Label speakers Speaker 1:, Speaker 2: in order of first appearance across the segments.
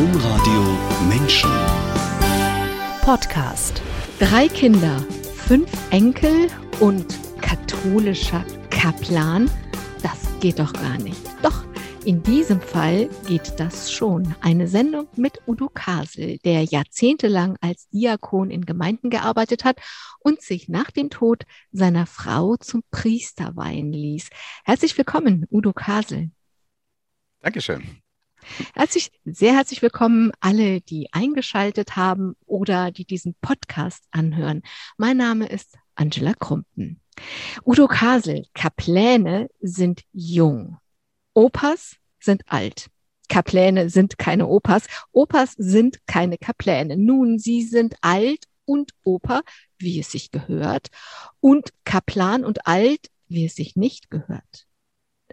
Speaker 1: Domradio Menschen.
Speaker 2: Podcast. Drei Kinder, fünf Enkel und katholischer Kaplan. Das geht doch gar nicht. Doch, in diesem Fall geht das schon. Eine Sendung mit Udo Kasel, der jahrzehntelang als Diakon in Gemeinden gearbeitet hat und sich nach dem Tod seiner Frau zum Priester weihen ließ. Herzlich willkommen, Udo Kasel.
Speaker 3: Dankeschön.
Speaker 2: Herzlich, sehr herzlich willkommen alle, die eingeschaltet haben oder die diesen Podcast anhören. Mein Name ist Angela Krumpen. Udo Kasel, Kapläne sind jung. Opas sind alt. Kapläne sind keine Opas. Opas sind keine Kapläne. Nun, sie sind alt und Opa, wie es sich gehört, und Kaplan und alt, wie es sich nicht gehört.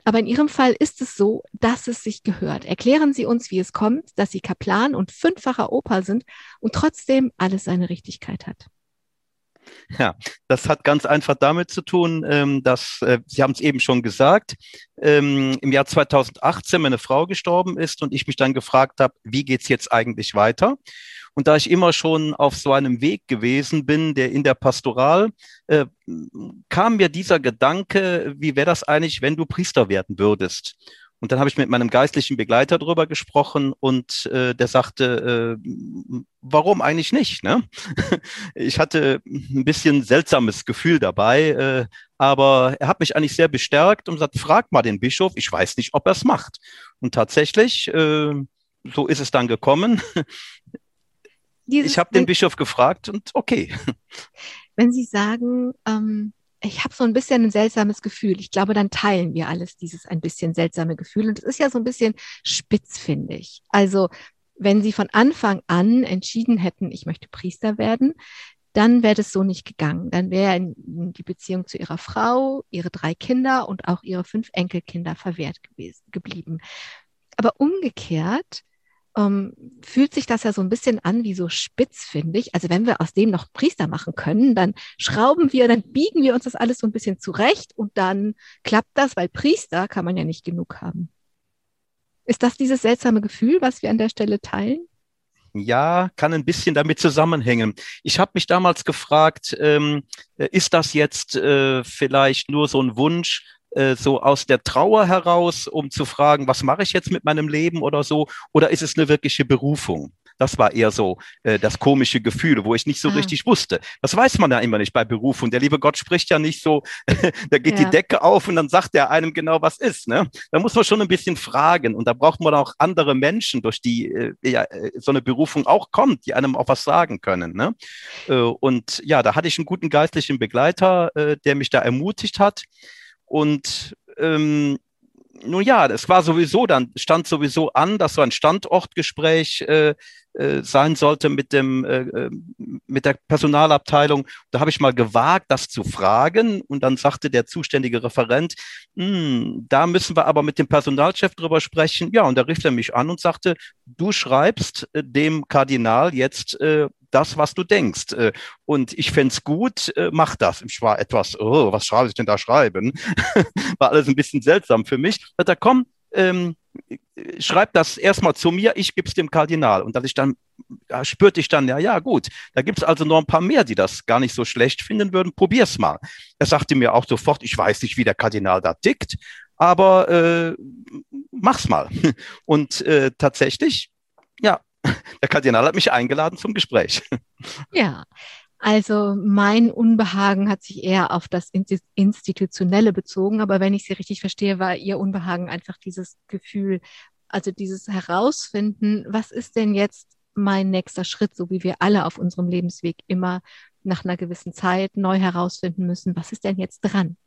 Speaker 2: Aber in Ihrem Fall ist es so, dass es sich gehört. Erklären Sie uns, wie es kommt, dass Sie Kaplan und fünffacher Opa sind und trotzdem alles seine Richtigkeit hat.
Speaker 3: Ja, das hat ganz einfach damit zu tun, ähm, dass, äh, Sie haben es eben schon gesagt, ähm, im Jahr 2018 meine Frau gestorben ist und ich mich dann gefragt habe, wie geht's jetzt eigentlich weiter? Und da ich immer schon auf so einem Weg gewesen bin, der in der Pastoral, äh, kam mir dieser Gedanke, wie wäre das eigentlich, wenn du Priester werden würdest? Und dann habe ich mit meinem geistlichen Begleiter darüber gesprochen und äh, der sagte, äh, warum eigentlich nicht? Ne? Ich hatte ein bisschen seltsames Gefühl dabei, äh, aber er hat mich eigentlich sehr bestärkt und gesagt, frag mal den Bischof, ich weiß nicht, ob er es macht. Und tatsächlich, äh, so ist es dann gekommen. Dieses ich habe den Bischof gefragt und okay.
Speaker 2: Wenn Sie sagen, ähm, ich habe so ein bisschen ein seltsames Gefühl, ich glaube, dann teilen wir alles dieses ein bisschen seltsame Gefühl. Und es ist ja so ein bisschen spitzfindig. Also wenn Sie von Anfang an entschieden hätten, ich möchte Priester werden, dann wäre das so nicht gegangen. Dann wäre die Beziehung zu Ihrer Frau, Ihre drei Kinder und auch Ihre fünf Enkelkinder verwehrt gewesen, geblieben. Aber umgekehrt ähm, fühlt sich das ja so ein bisschen an wie so spitz, finde ich. Also wenn wir aus dem noch Priester machen können, dann schrauben wir, dann biegen wir uns das alles so ein bisschen zurecht und dann klappt das, weil Priester kann man ja nicht genug haben. Ist das dieses seltsame Gefühl, was wir an der Stelle teilen?
Speaker 3: Ja, kann ein bisschen damit zusammenhängen. Ich habe mich damals gefragt, ähm, ist das jetzt äh, vielleicht nur so ein Wunsch, äh, so aus der Trauer heraus, um zu fragen, was mache ich jetzt mit meinem Leben oder so? Oder ist es eine wirkliche Berufung? Das war eher so äh, das komische Gefühl, wo ich nicht so ah. richtig wusste. Das weiß man ja immer nicht bei Berufung. Der liebe Gott spricht ja nicht so, da geht ja. die Decke auf und dann sagt er einem genau, was ist. Ne? Da muss man schon ein bisschen fragen und da braucht man auch andere Menschen, durch die äh, ja, äh, so eine Berufung auch kommt, die einem auch was sagen können. Ne? Äh, und ja, da hatte ich einen guten geistlichen Begleiter, äh, der mich da ermutigt hat. Und ähm, nun ja, das war sowieso, dann stand sowieso an, dass so ein Standortgespräch äh, äh, sein sollte mit dem äh, äh mit der Personalabteilung. Da habe ich mal gewagt, das zu fragen und dann sagte der zuständige Referent, hm, da müssen wir aber mit dem Personalchef drüber sprechen. Ja, und da rief er mich an und sagte, du schreibst äh, dem Kardinal jetzt äh, das, was du denkst. Äh, und ich fände gut, äh, mach das. Ich war etwas, oh, was schreibe ich denn da schreiben? war alles ein bisschen seltsam für mich. Da komm, ähm, schreib das erstmal zu mir, ich gebe es dem Kardinal. Und dass ich dann, da spürte ich dann, ja, ja, gut, da gibt es also noch ein paar mehr, die das gar nicht so schlecht finden würden. Probier's mal. Er sagte mir auch sofort, ich weiß nicht, wie der Kardinal da tickt, aber äh, mach's mal. Und äh, tatsächlich, der Kardinal hat mich eingeladen zum Gespräch.
Speaker 2: Ja, also mein Unbehagen hat sich eher auf das Institutionelle bezogen, aber wenn ich Sie richtig verstehe, war Ihr Unbehagen einfach dieses Gefühl, also dieses Herausfinden, was ist denn jetzt mein nächster Schritt, so wie wir alle auf unserem Lebensweg immer nach einer gewissen Zeit neu herausfinden müssen, was ist denn jetzt dran?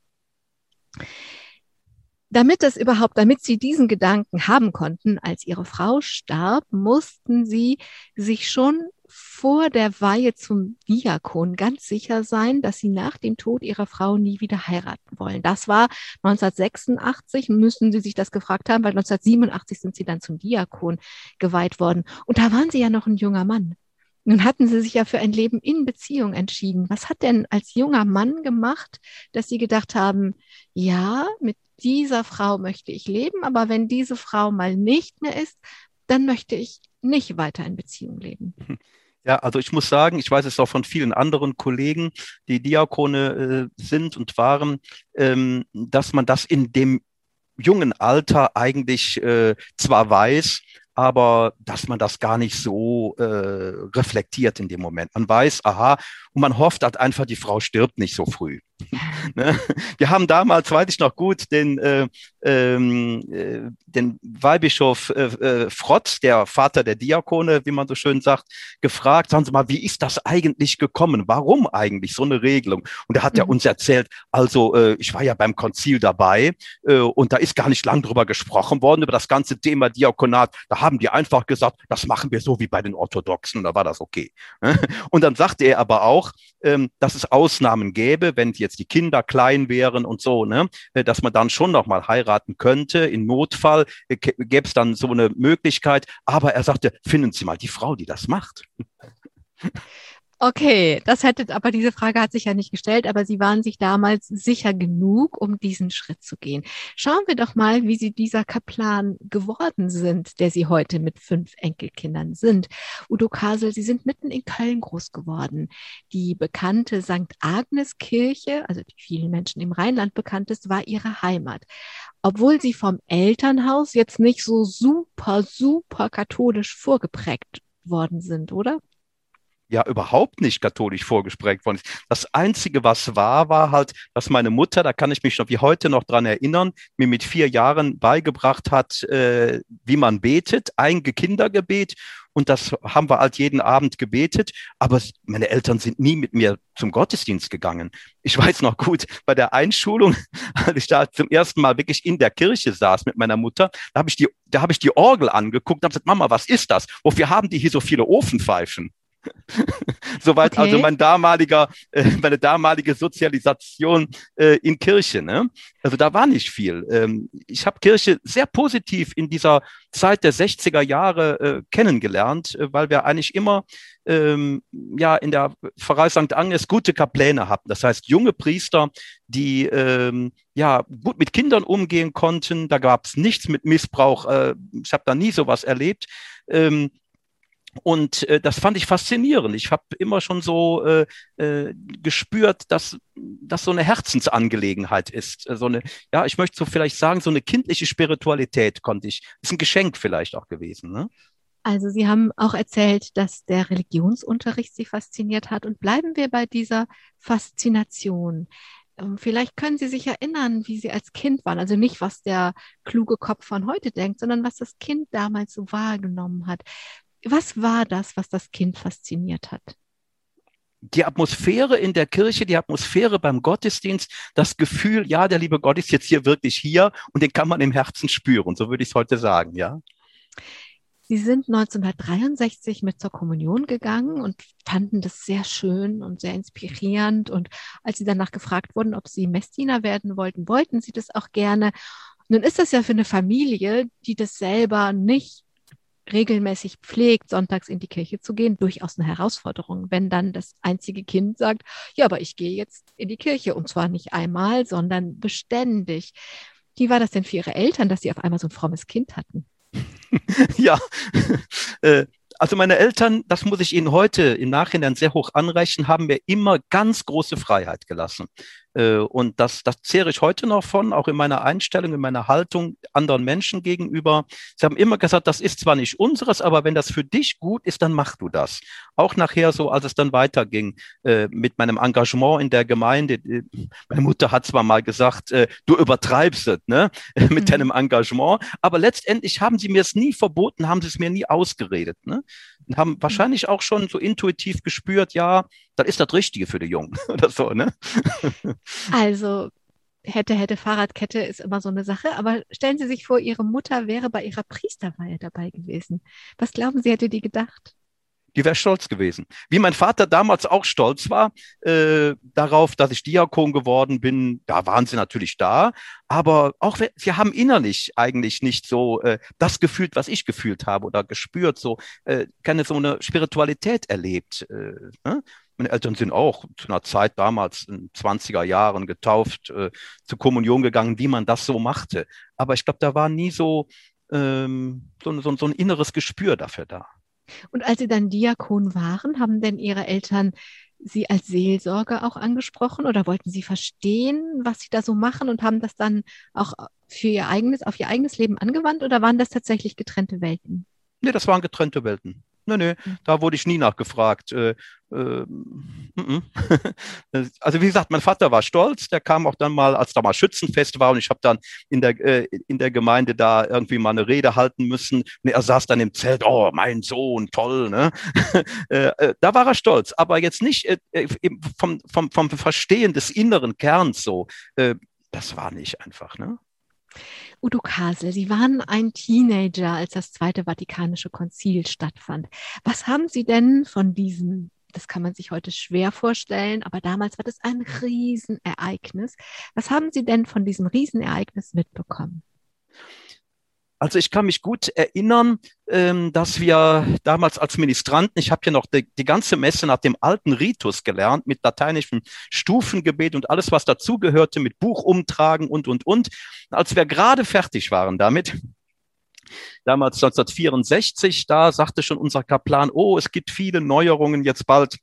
Speaker 2: Damit das überhaupt, damit sie diesen Gedanken haben konnten, als ihre Frau starb, mussten sie sich schon vor der Weihe zum Diakon ganz sicher sein, dass sie nach dem Tod ihrer Frau nie wieder heiraten wollen. Das war 1986, müssen sie sich das gefragt haben, weil 1987 sind sie dann zum Diakon geweiht worden. Und da waren sie ja noch ein junger Mann. Nun hatten sie sich ja für ein Leben in Beziehung entschieden. Was hat denn als junger Mann gemacht, dass sie gedacht haben, ja, mit dieser Frau möchte ich leben, aber wenn diese Frau mal nicht mehr ist, dann möchte ich nicht weiter in Beziehung leben.
Speaker 3: Ja, also ich muss sagen, ich weiß es auch von vielen anderen Kollegen, die Diakone äh, sind und waren, ähm, dass man das in dem jungen Alter eigentlich äh, zwar weiß, aber dass man das gar nicht so äh, reflektiert in dem Moment. Man weiß, aha, und man hofft halt einfach, die Frau stirbt nicht so früh. ne? Wir haben damals, weiß ich noch gut, den, äh, ähm, äh, den Weihbischof äh, äh, Frotz, der Vater der Diakone, wie man so schön sagt, gefragt, sagen Sie mal, wie ist das eigentlich gekommen? Warum eigentlich so eine Regelung? Und er hat ja mhm. uns erzählt, also äh, ich war ja beim Konzil dabei äh, und da ist gar nicht lang drüber gesprochen worden, über das ganze Thema Diakonat. Da haben die einfach gesagt, das machen wir so wie bei den Orthodoxen und da war das okay. Ne? und dann sagte er aber auch, ähm, dass es Ausnahmen gäbe, wenn jetzt die Kinder klein wären und so, ne, äh, dass man dann schon noch mal heiraten könnte. In Notfall äh, gäbe es dann so eine Möglichkeit. Aber er sagte, finden Sie mal die Frau, die das macht.
Speaker 2: Okay, das hätte, aber diese Frage hat sich ja nicht gestellt, aber Sie waren sich damals sicher genug, um diesen Schritt zu gehen. Schauen wir doch mal, wie Sie dieser Kaplan geworden sind, der Sie heute mit fünf Enkelkindern sind. Udo Kasel, Sie sind mitten in Köln groß geworden. Die bekannte St. Agnes Kirche, also die vielen Menschen im Rheinland bekannt ist, war Ihre Heimat. Obwohl Sie vom Elternhaus jetzt nicht so super, super katholisch vorgeprägt worden sind, oder?
Speaker 3: Ja überhaupt nicht katholisch vorgesprägt worden ist. Das Einzige, was war, war halt, dass meine Mutter, da kann ich mich noch wie heute noch dran erinnern, mir mit vier Jahren beigebracht hat, äh, wie man betet, ein Kindergebet. Und das haben wir halt jeden Abend gebetet. Aber meine Eltern sind nie mit mir zum Gottesdienst gegangen. Ich weiß noch gut, bei der Einschulung, als ich da zum ersten Mal wirklich in der Kirche saß mit meiner Mutter, da habe ich die, da habe ich die Orgel angeguckt und habe gesagt, Mama, was ist das? Wofür haben die hier so viele Ofenpfeifen? Soweit also okay. also mein damaliger, äh, meine damalige Sozialisation äh, in Kirche. Ne? Also da war nicht viel. Ähm, ich habe Kirche sehr positiv in dieser Zeit der 60er Jahre äh, kennengelernt, äh, weil wir eigentlich immer ähm, ja in der Pfarrei St. Agnes gute Kapläne hatten. Das heißt junge Priester, die ähm, ja gut mit Kindern umgehen konnten. Da gab es nichts mit Missbrauch. Äh, ich habe da nie sowas erlebt. Ähm, und äh, das fand ich faszinierend. Ich habe immer schon so äh, äh, gespürt, dass das so eine Herzensangelegenheit ist. So eine, ja, ich möchte so vielleicht sagen, so eine kindliche Spiritualität konnte ich. Ist ein Geschenk vielleicht auch gewesen. Ne?
Speaker 2: Also Sie haben auch erzählt, dass der Religionsunterricht Sie fasziniert hat. Und bleiben wir bei dieser Faszination. Ähm, vielleicht können Sie sich erinnern, wie Sie als Kind waren. Also nicht, was der kluge Kopf von heute denkt, sondern was das Kind damals so wahrgenommen hat. Was war das, was das Kind fasziniert hat?
Speaker 3: die Atmosphäre in der Kirche, die Atmosphäre beim Gottesdienst, das Gefühl, ja, der liebe Gott ist jetzt hier wirklich hier und den kann man im Herzen spüren. So würde ich es heute sagen, ja.
Speaker 2: Sie sind 1963 mit zur Kommunion gegangen und fanden das sehr schön und sehr inspirierend. Und als Sie danach gefragt wurden, ob Sie Messdiener werden wollten, wollten Sie das auch gerne. Nun ist das ja für eine Familie, die das selber nicht regelmäßig pflegt, sonntags in die Kirche zu gehen, durchaus eine Herausforderung, wenn dann das einzige Kind sagt, ja, aber ich gehe jetzt in die Kirche und zwar nicht einmal, sondern beständig. Wie war das denn für Ihre Eltern, dass Sie auf einmal so ein frommes Kind hatten?
Speaker 3: ja, äh, also meine Eltern, das muss ich Ihnen heute im Nachhinein sehr hoch anrechnen, haben mir immer ganz große Freiheit gelassen. Äh, und das, das zehre ich heute noch von, auch in meiner Einstellung, in meiner Haltung anderen Menschen gegenüber. Sie haben immer gesagt, das ist zwar nicht unseres, aber wenn das für dich gut ist, dann mach du das. Auch nachher so, als es dann weiterging äh, mit meinem Engagement in der Gemeinde. Äh, meine Mutter hat zwar mal gesagt, äh, du übertreibst es ne? mit mhm. deinem Engagement, aber letztendlich haben sie mir es nie verboten, haben sie es mir nie ausgeredet. Ne? Und haben wahrscheinlich auch schon so intuitiv gespürt, ja, das ist das Richtige für die Jungen oder so. Ne?
Speaker 2: Also hätte, hätte Fahrradkette ist immer so eine Sache. Aber stellen Sie sich vor, Ihre Mutter wäre bei Ihrer Priesterweihe dabei gewesen. Was glauben Sie, hätte die gedacht?
Speaker 3: Die wäre stolz gewesen. Wie mein Vater damals auch stolz war äh, darauf, dass ich Diakon geworden bin, da waren sie natürlich da. Aber auch sie haben innerlich eigentlich nicht so äh, das gefühlt, was ich gefühlt habe oder gespürt, so äh, keine so eine Spiritualität erlebt. Äh, ne? Meine Eltern sind auch zu einer Zeit damals in 20er Jahren getauft, äh, zur Kommunion gegangen, wie man das so machte. Aber ich glaube, da war nie so ähm, so, so, so ein inneres Gespür dafür da.
Speaker 2: Und als Sie dann Diakon waren, haben denn Ihre Eltern Sie als Seelsorger auch angesprochen oder wollten Sie verstehen, was Sie da so machen und haben das dann auch für Ihr eigenes, auf Ihr eigenes Leben angewandt oder waren das tatsächlich getrennte Welten?
Speaker 3: Nee, das waren getrennte Welten. Nee, nee, hm. da wurde ich nie nachgefragt. Äh, äh, also wie gesagt, mein Vater war stolz, der kam auch dann mal, als da mal Schützenfest war und ich habe dann in der, äh, in der Gemeinde da irgendwie mal eine Rede halten müssen. Und er saß dann im Zelt, oh, mein Sohn, toll. Ne? Äh, äh, da war er stolz, aber jetzt nicht äh, vom, vom, vom Verstehen des inneren Kerns so. das war nicht einfach. Ne?
Speaker 2: Udo Kasel, Sie waren ein Teenager, als das Zweite Vatikanische Konzil stattfand. Was haben Sie denn von diesem, das kann man sich heute schwer vorstellen, aber damals war das ein Riesenereignis. Was haben Sie denn von diesem Riesenereignis mitbekommen?
Speaker 3: Also ich kann mich gut erinnern, ähm, dass wir damals als Ministranten, ich habe ja noch die, die, ganze Messe nach dem alten Ritus gelernt, mit lateinischem Stufengebet und alles, was dazugehörte, mit Buch umtragen und, und, und. Als wir gerade fertig waren damit, damals 1964, da sagte schon unser Kaplan, oh, es gibt viele Neuerungen jetzt bald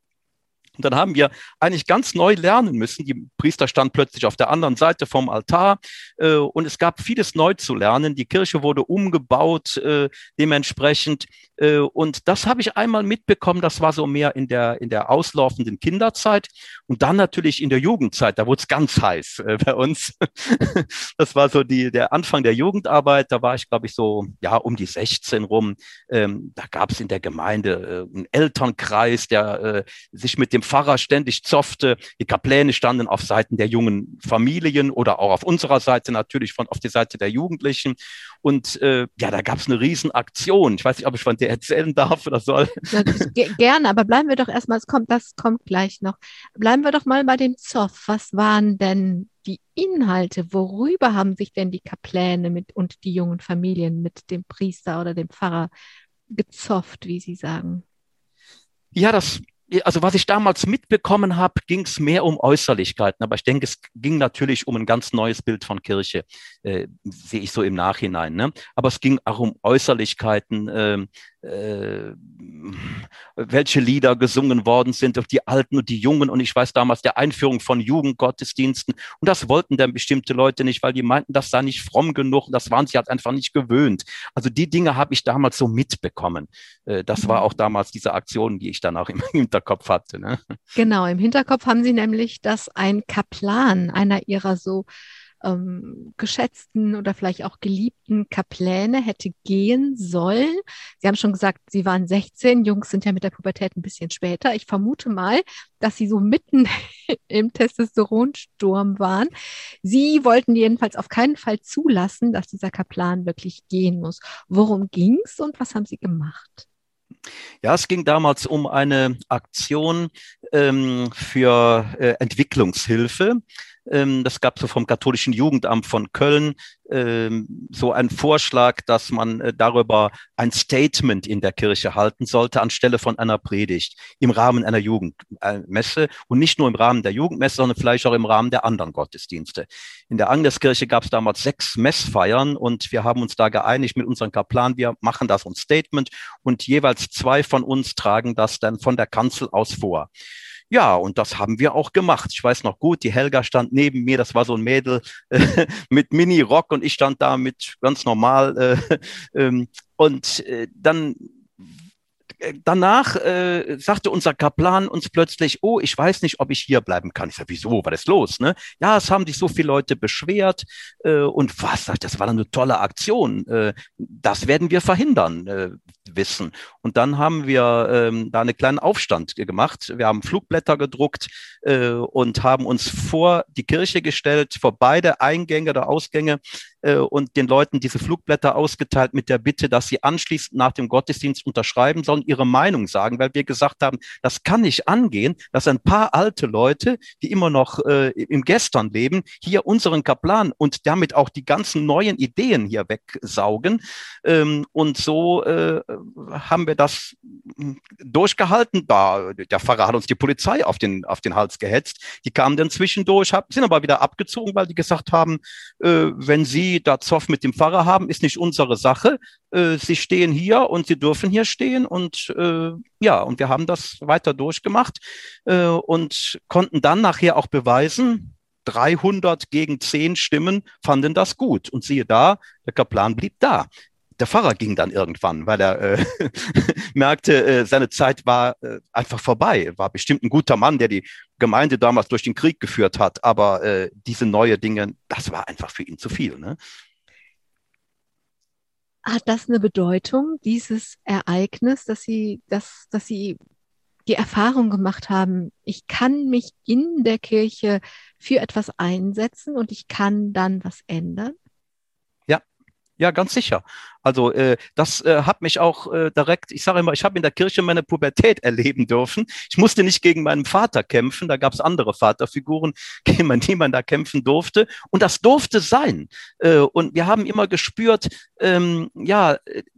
Speaker 3: und dann haben wir eigentlich ganz neu lernen müssen. Die Priester standen plötzlich auf der anderen Seite vom Altar äh, und es gab vieles neu zu lernen. Die Kirche wurde umgebaut äh, dementsprechend. Äh, und das habe ich einmal mitbekommen. Das war so mehr in der, in der auslaufenden Kinderzeit und dann natürlich in der Jugendzeit. Da wurde es ganz heiß äh, bei uns. das war so die, der Anfang der Jugendarbeit. Da war ich, glaube ich, so ja um die 16 rum. Ähm, da gab es in der Gemeinde äh, einen Elternkreis, der äh, sich mit dem Pfarrer ständig zoffte. Die Kapläne standen auf Seiten der jungen Familien oder auch auf unserer Seite natürlich von auf der Seite der Jugendlichen. Und äh, ja, da gab es eine Riesenaktion. Ich weiß nicht, ob ich von der erzählen darf oder soll.
Speaker 2: Ja, gerne, aber bleiben wir doch erstmal, es kommt, das kommt gleich noch. Bleiben wir doch mal bei dem Zoff. Was waren denn die Inhalte? Worüber haben sich denn die Kapläne mit und die jungen Familien mit dem Priester oder dem Pfarrer gezofft, wie Sie sagen?
Speaker 3: Ja, das also was ich damals mitbekommen habe, ging es mehr um Äußerlichkeiten, aber ich denke, es ging natürlich um ein ganz neues Bild von Kirche, äh, sehe ich so im Nachhinein. Ne? Aber es ging auch um Äußerlichkeiten, äh, äh, welche Lieder gesungen worden sind, auf die Alten und die Jungen. Und ich weiß damals der Einführung von Jugendgottesdiensten. Und das wollten dann bestimmte Leute nicht, weil die meinten, das sei nicht fromm genug. Das waren sie halt einfach nicht gewöhnt. Also die Dinge habe ich damals so mitbekommen. Äh, das war mhm. auch damals diese Aktion, die ich dann auch im Hinterkopf hatte. Ne?
Speaker 2: Genau, im Hinterkopf haben sie nämlich, dass ein Kaplan einer ihrer so ähm, geschätzten oder vielleicht auch geliebten Kapläne hätte gehen sollen. Sie haben schon gesagt, Sie waren 16, Jungs sind ja mit der Pubertät ein bisschen später. Ich vermute mal, dass Sie so mitten im Testosteronsturm waren. Sie wollten jedenfalls auf keinen Fall zulassen, dass dieser Kaplan wirklich gehen muss. Worum ging es und was haben Sie gemacht?
Speaker 3: Ja, es ging damals um eine Aktion ähm, für äh, Entwicklungshilfe. Ähm, das gab so vom katholischen Jugendamt von Köln ähm, so einen Vorschlag, dass man äh, darüber ein Statement in der Kirche halten sollte anstelle von einer Predigt im Rahmen einer Jugendmesse und nicht nur im Rahmen der Jugendmesse, sondern vielleicht auch im Rahmen der anderen Gottesdienste. In der Agneskirche gab es damals sechs Messfeiern und wir haben uns da geeinigt mit unserem Kaplan, wir machen das ein Statement und jeweils zwei von uns tragen das dann von der Kanzel aus vor. Ja, und das haben wir auch gemacht. Ich weiß noch gut, die Helga stand neben mir, das war so ein Mädel äh, mit Mini-Rock und ich stand da mit ganz normal. Äh, ähm, und äh, dann danach äh, sagte unser Kaplan uns plötzlich, oh, ich weiß nicht, ob ich hier bleiben kann. Ich sage, wieso, war das los? Ne? Ja, es haben sich so viele Leute beschwert äh, und was, das war eine tolle Aktion. Äh, das werden wir verhindern, äh, wissen. Und dann haben wir ähm, da einen kleinen Aufstand gemacht. Wir haben Flugblätter gedruckt äh, und haben uns vor die Kirche gestellt, vor beide Eingänge oder Ausgänge äh, und den Leuten diese Flugblätter ausgeteilt mit der Bitte, dass sie anschließend nach dem Gottesdienst unterschreiben sollen, ihre Meinung sagen, weil wir gesagt haben, das kann nicht angehen, dass ein paar alte Leute, die immer noch äh, im Gestern leben, hier unseren Kaplan und damit auch die ganzen neuen Ideen hier wegsaugen. Ähm, und so äh, haben wir das durchgehalten. Da, der Pfarrer hat uns die Polizei auf den, auf den Hals gehetzt. Die kamen dann zwischendurch, hab, sind aber wieder abgezogen, weil die gesagt haben, äh, wenn sie Sie da Zoff mit dem Pfarrer haben, ist nicht unsere Sache. Äh, Sie stehen hier und Sie dürfen hier stehen. Und äh, ja, und wir haben das weiter durchgemacht äh, und konnten dann nachher auch beweisen, 300 gegen 10 Stimmen fanden das gut. Und siehe da, der Kaplan blieb da der Pfarrer ging dann irgendwann, weil er äh, merkte, äh, seine Zeit war äh, einfach vorbei. War bestimmt ein guter Mann, der die Gemeinde damals durch den Krieg geführt hat, aber äh, diese neue Dinge, das war einfach für ihn zu viel. Ne?
Speaker 2: Hat das eine Bedeutung, dieses Ereignis, dass Sie, dass, dass Sie die Erfahrung gemacht haben, ich kann mich in der Kirche für etwas einsetzen und ich kann dann was ändern?
Speaker 3: Ja, ganz sicher. Also äh, das äh, hat mich auch äh, direkt, ich sage immer, ich habe in der Kirche meine Pubertät erleben dürfen. Ich musste nicht gegen meinen Vater kämpfen, da gab es andere Vaterfiguren, gegen die man da kämpfen durfte. Und das durfte sein. Äh, und wir haben immer gespürt, ähm, ja,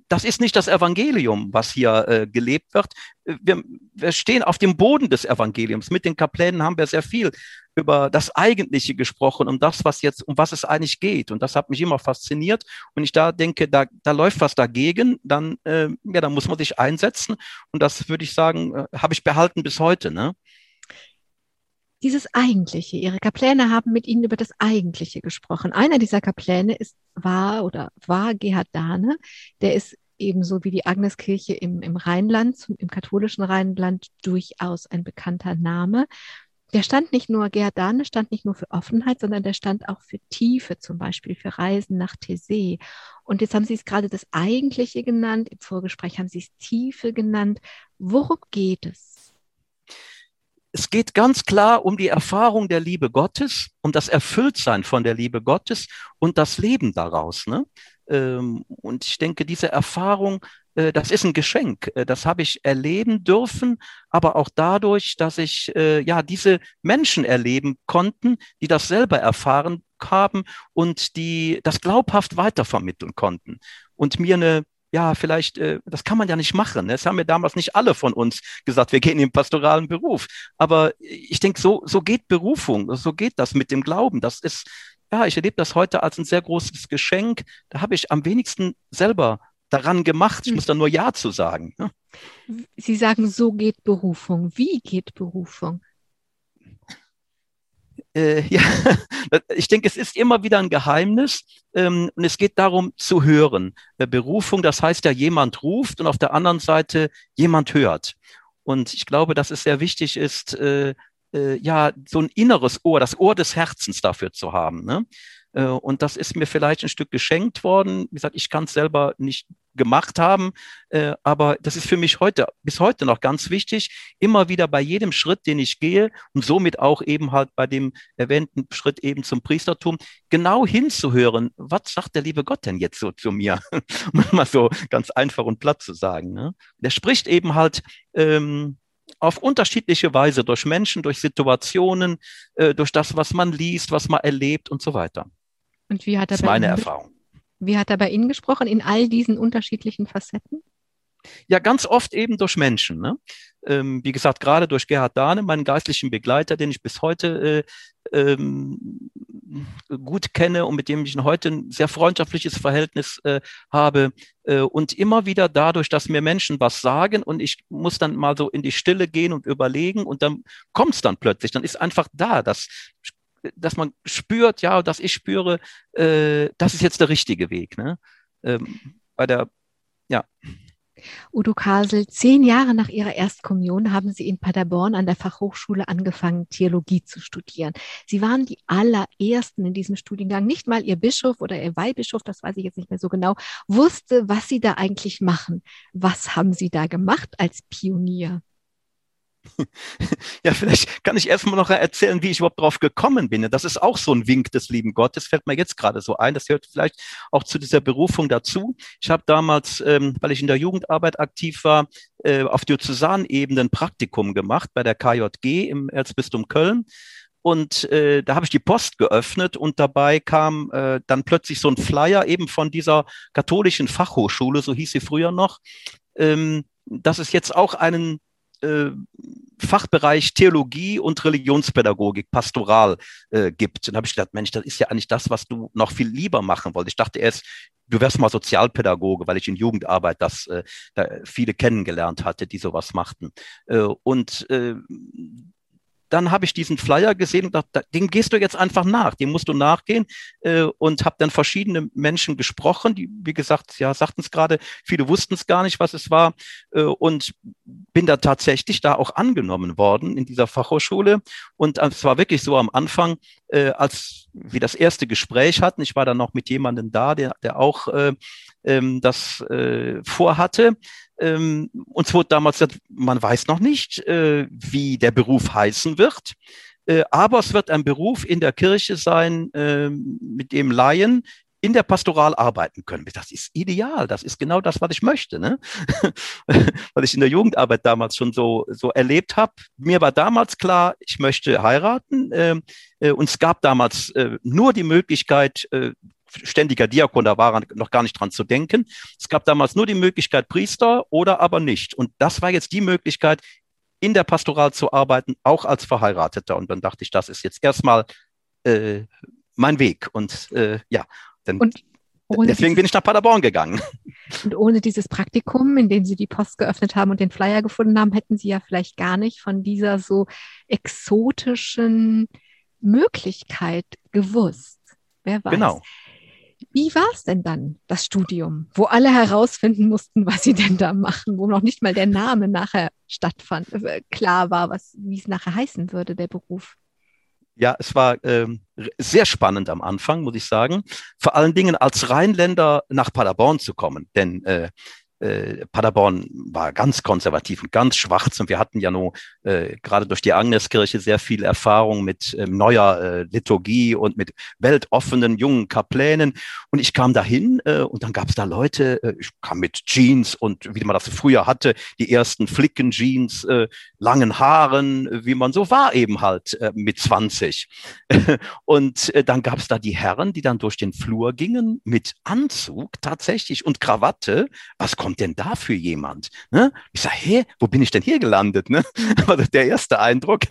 Speaker 3: das ist nicht das Evangelium, was hier äh, gelebt wird. Wir, wir stehen auf dem Boden des Evangeliums. Mit den Kaplänen haben wir sehr viel über das Eigentliche gesprochen, um das, was jetzt, um was es eigentlich geht. Und das hat mich immer fasziniert. Und ich da denke, da, da läuft was dagegen, dann, äh, ja, da muss man sich einsetzen. Und das würde ich sagen, äh, habe ich behalten bis heute. Ne?
Speaker 2: Dieses Eigentliche. Ihre Kapläne haben mit Ihnen über das Eigentliche gesprochen. Einer dieser Kapläne ist, war oder war Gerhard Dahne. Der ist ebenso wie die Agneskirche im, im Rheinland, im katholischen Rheinland durchaus ein bekannter Name. Der stand nicht nur, Gerhard Dahne stand nicht nur für Offenheit, sondern der stand auch für Tiefe, zum Beispiel für Reisen nach Thésée. Und jetzt haben Sie es gerade das Eigentliche genannt, im Vorgespräch haben Sie es Tiefe genannt. Worum geht es?
Speaker 3: Es geht ganz klar um die Erfahrung der Liebe Gottes, um das Erfülltsein von der Liebe Gottes und das Leben daraus. Ne? Ähm, und ich denke, diese Erfahrung, äh, das ist ein Geschenk. Äh, das habe ich erleben dürfen, aber auch dadurch, dass ich äh, ja diese Menschen erleben konnten, die das selber erfahren haben und die das glaubhaft weitervermitteln konnten und mir eine ja, vielleicht, das kann man ja nicht machen. Ne? Das haben ja damals nicht alle von uns gesagt, wir gehen in den pastoralen Beruf. Aber ich denke, so, so geht Berufung, so geht das mit dem Glauben. Das ist, ja, ich erlebe das heute als ein sehr großes Geschenk. Da habe ich am wenigsten selber daran gemacht. Ich hm. muss da nur Ja zu sagen. Ne?
Speaker 2: Sie sagen, so geht Berufung. Wie geht Berufung?
Speaker 3: Äh, ja, ich denke, es ist immer wieder ein Geheimnis ähm, und es geht darum zu hören. Äh, Berufung, das heißt ja, jemand ruft und auf der anderen Seite jemand hört. Und ich glaube, dass es sehr wichtig ist, äh, äh, ja, so ein inneres Ohr, das Ohr des Herzens dafür zu haben. Ne? Äh, und das ist mir vielleicht ein Stück geschenkt worden. Wie gesagt, ich kann es selber nicht gemacht haben, äh, aber das ist für mich heute, bis heute noch ganz wichtig, immer wieder bei jedem Schritt, den ich gehe und somit auch eben halt bei dem erwähnten Schritt eben zum Priestertum, genau hinzuhören, was sagt der liebe Gott denn jetzt so zu mir? mal so ganz einfach und platt zu sagen. Ne? Der spricht eben halt ähm, auf unterschiedliche Weise durch Menschen, durch Situationen, äh, durch das, was man liest, was man erlebt und so weiter.
Speaker 2: Und wie hat er
Speaker 3: das ist meine Ihnen, Erfahrung.
Speaker 2: Wie hat er bei Ihnen gesprochen in all diesen unterschiedlichen Facetten?
Speaker 3: Ja, ganz oft eben durch Menschen. Ne? Ähm, wie gesagt, gerade durch Gerhard Dahne, meinen geistlichen Begleiter, den ich bis heute äh, ähm, gut kenne und mit dem ich heute ein sehr freundschaftliches Verhältnis äh, habe. Äh, und immer wieder dadurch, dass mir Menschen was sagen und ich muss dann mal so in die Stille gehen und überlegen und dann kommt es dann plötzlich. Dann ist einfach da, dass, dass man spürt, ja, dass ich spüre, äh, das ist jetzt der richtige Weg. Ne? Ähm, bei der, ja.
Speaker 2: Udo Kasel, zehn Jahre nach Ihrer Erstkommunion haben Sie in Paderborn an der Fachhochschule angefangen, Theologie zu studieren. Sie waren die allerersten in diesem Studiengang. Nicht mal Ihr Bischof oder Ihr Weihbischof, das weiß ich jetzt nicht mehr so genau, wusste, was Sie da eigentlich machen. Was haben Sie da gemacht als Pionier?
Speaker 3: Ja, vielleicht kann ich erstmal noch erzählen, wie ich überhaupt drauf gekommen bin. Das ist auch so ein Wink des lieben Gottes, fällt mir jetzt gerade so ein. Das gehört vielleicht auch zu dieser Berufung dazu. Ich habe damals, ähm, weil ich in der Jugendarbeit aktiv war, äh, auf Diözesanebene ein Praktikum gemacht bei der KJG im Erzbistum Köln. Und äh, da habe ich die Post geöffnet und dabei kam äh, dann plötzlich so ein Flyer eben von dieser katholischen Fachhochschule, so hieß sie früher noch, ähm, dass es jetzt auch einen äh, Fachbereich Theologie und Religionspädagogik, Pastoral äh, gibt. Und habe ich gedacht, Mensch, das ist ja eigentlich das, was du noch viel lieber machen wolltest. Ich dachte erst, du wärst mal Sozialpädagoge, weil ich in Jugendarbeit das äh, da viele kennengelernt hatte, die sowas machten. Äh, und äh, dann habe ich diesen Flyer gesehen und dachte, dem gehst du jetzt einfach nach, dem musst du nachgehen äh, und habe dann verschiedene Menschen gesprochen, die, wie gesagt, ja, sagten es gerade, viele wussten es gar nicht, was es war äh, und bin da tatsächlich da auch angenommen worden in dieser Fachhochschule. Und es war wirklich so am Anfang, äh, als wir das erste Gespräch hatten, ich war dann noch mit jemandem da, der, der auch äh, ähm, das äh, vorhatte, ähm, uns wurde damals gesagt, man weiß noch nicht, äh, wie der Beruf heißen wird. Äh, aber es wird ein Beruf in der Kirche sein, äh, mit dem Laien in der Pastoral arbeiten können. Das ist ideal. Das ist genau das, was ich möchte. Ne? was ich in der Jugendarbeit damals schon so, so erlebt habe. Mir war damals klar, ich möchte heiraten. Ähm, äh, und es gab damals äh, nur die Möglichkeit, äh, ständiger Diakon, da war noch gar nicht dran zu denken. Es gab damals nur die Möglichkeit Priester oder aber nicht. Und das war jetzt die Möglichkeit, in der Pastoral zu arbeiten, auch als Verheirateter. Und dann dachte ich, das ist jetzt erstmal äh, mein Weg. Und äh, ja, dann, deswegen dieses, bin ich nach Paderborn gegangen.
Speaker 2: Und ohne dieses Praktikum, in dem Sie die Post geöffnet haben und den Flyer gefunden haben, hätten Sie ja vielleicht gar nicht von dieser so exotischen Möglichkeit gewusst. Wer weiß. Genau. Wie war es denn dann, das Studium, wo alle herausfinden mussten, was sie denn da machen, wo noch nicht mal der Name nachher stattfand, äh, klar war, was, wie es nachher heißen würde, der Beruf?
Speaker 3: Ja, es war ähm, sehr spannend am Anfang, muss ich sagen. Vor allen Dingen als Rheinländer nach Paderborn zu kommen. Denn äh, äh, Paderborn war ganz konservativ und ganz schwarz und wir hatten ja nur äh, gerade durch die Agneskirche sehr viel Erfahrung mit äh, neuer äh, Liturgie und mit weltoffenen jungen Kaplänen. Und ich kam dahin äh, und dann gab es da Leute, äh, ich kam mit Jeans und wie man das früher hatte, die ersten Flicken-Jeans, äh, langen Haaren, wie man so war eben halt äh, mit 20 und äh, dann gab es da die Herren, die dann durch den Flur gingen mit Anzug tatsächlich und Krawatte, was kommt kommt denn da für jemand? Ne? Ich sage, hä, wo bin ich denn hier gelandet? Ne? War der erste Eindruck.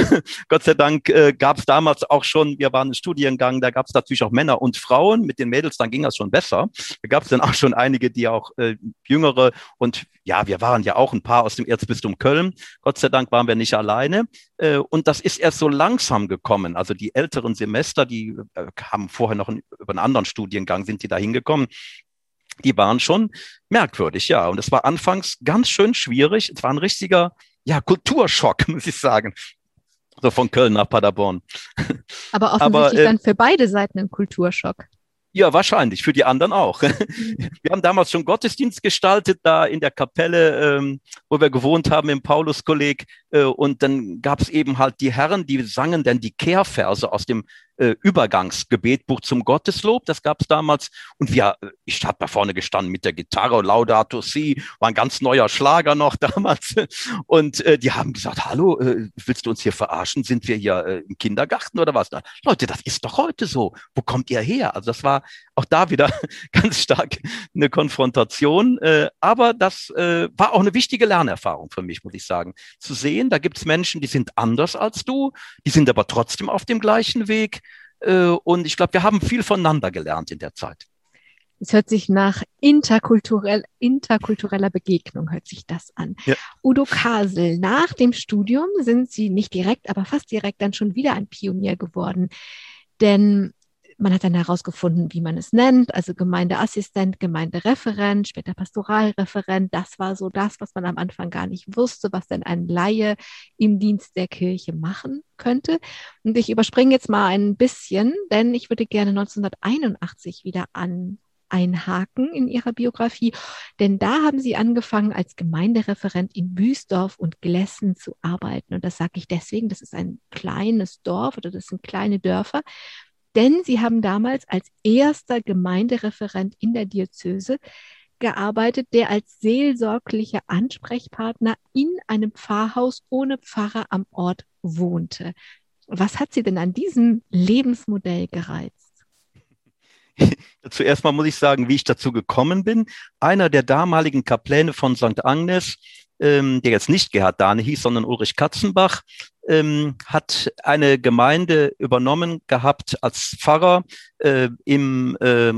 Speaker 3: Gott sei Dank äh, gab es damals auch schon, wir waren im Studiengang, da gab es natürlich auch Männer und Frauen. Mit den Mädels, dann ging das schon besser. Da gab es dann auch schon einige, die auch äh, jüngere und ja, wir waren ja auch ein paar aus dem Erzbistum Köln. Gott sei Dank waren wir nicht alleine. Äh, und das ist erst so langsam gekommen. Also die älteren Semester, die äh, haben vorher noch über einen anderen Studiengang, sind die da hingekommen die waren schon merkwürdig, ja. Und es war anfangs ganz schön schwierig. Es war ein richtiger, ja, Kulturschock, muss ich sagen. So von Köln nach Paderborn.
Speaker 2: Aber offensichtlich Aber, äh, dann für beide Seiten ein Kulturschock.
Speaker 3: Ja, wahrscheinlich, für die anderen auch. Wir haben damals schon Gottesdienst gestaltet, da in der Kapelle, ähm, wo wir gewohnt haben im Pauluskolleg. Äh, und dann gab es eben halt die Herren, die sangen dann die Kehrverse aus dem äh, Übergangsgebetbuch zum Gotteslob. Das gab es damals. Und wir, äh, ich habe da vorne gestanden mit der Gitarre, Laudato Si, war ein ganz neuer Schlager noch damals. Und äh, die haben gesagt, hallo, äh, willst du uns hier verarschen? Sind wir hier äh, im Kindergarten oder was? Na, Leute, das ist doch heute so. Wo kommt ihr her? Also das war auch da wieder ganz stark eine Konfrontation. Äh, aber das äh, war auch eine wichtige Lernerfahrung für mich, muss ich sagen. Zu sehen, da gibt es Menschen, die sind anders als du, die sind aber trotzdem auf dem gleichen Weg. Äh, und ich glaube, wir haben viel voneinander gelernt in der Zeit.
Speaker 2: Es hört sich nach interkulturell, interkultureller Begegnung, hört sich das an. Ja. Udo Kasel, nach dem Studium sind Sie nicht direkt, aber fast direkt dann schon wieder ein Pionier geworden. Denn man hat dann herausgefunden, wie man es nennt, also Gemeindeassistent, Gemeindereferent, später Pastoralreferent. Das war so das, was man am Anfang gar nicht wusste, was denn ein Laie im Dienst der Kirche machen könnte. Und ich überspringe jetzt mal ein bisschen, denn ich würde gerne 1981 wieder an einhaken in Ihrer Biografie, denn da haben Sie angefangen, als Gemeindereferent in Büsdorf und Glessen zu arbeiten. Und das sage ich deswegen, das ist ein kleines Dorf oder das sind kleine Dörfer denn sie haben damals als erster Gemeindereferent in der Diözese gearbeitet, der als seelsorglicher Ansprechpartner in einem Pfarrhaus ohne Pfarrer am Ort wohnte. Was hat Sie denn an diesem Lebensmodell gereizt?
Speaker 3: Zuerst mal muss ich sagen, wie ich dazu gekommen bin. Einer der damaligen Kapläne von St. Agnes, ähm, der jetzt nicht Gerhard Dahne hieß, sondern Ulrich Katzenbach, ähm, hat eine Gemeinde übernommen gehabt als Pfarrer äh, im äh,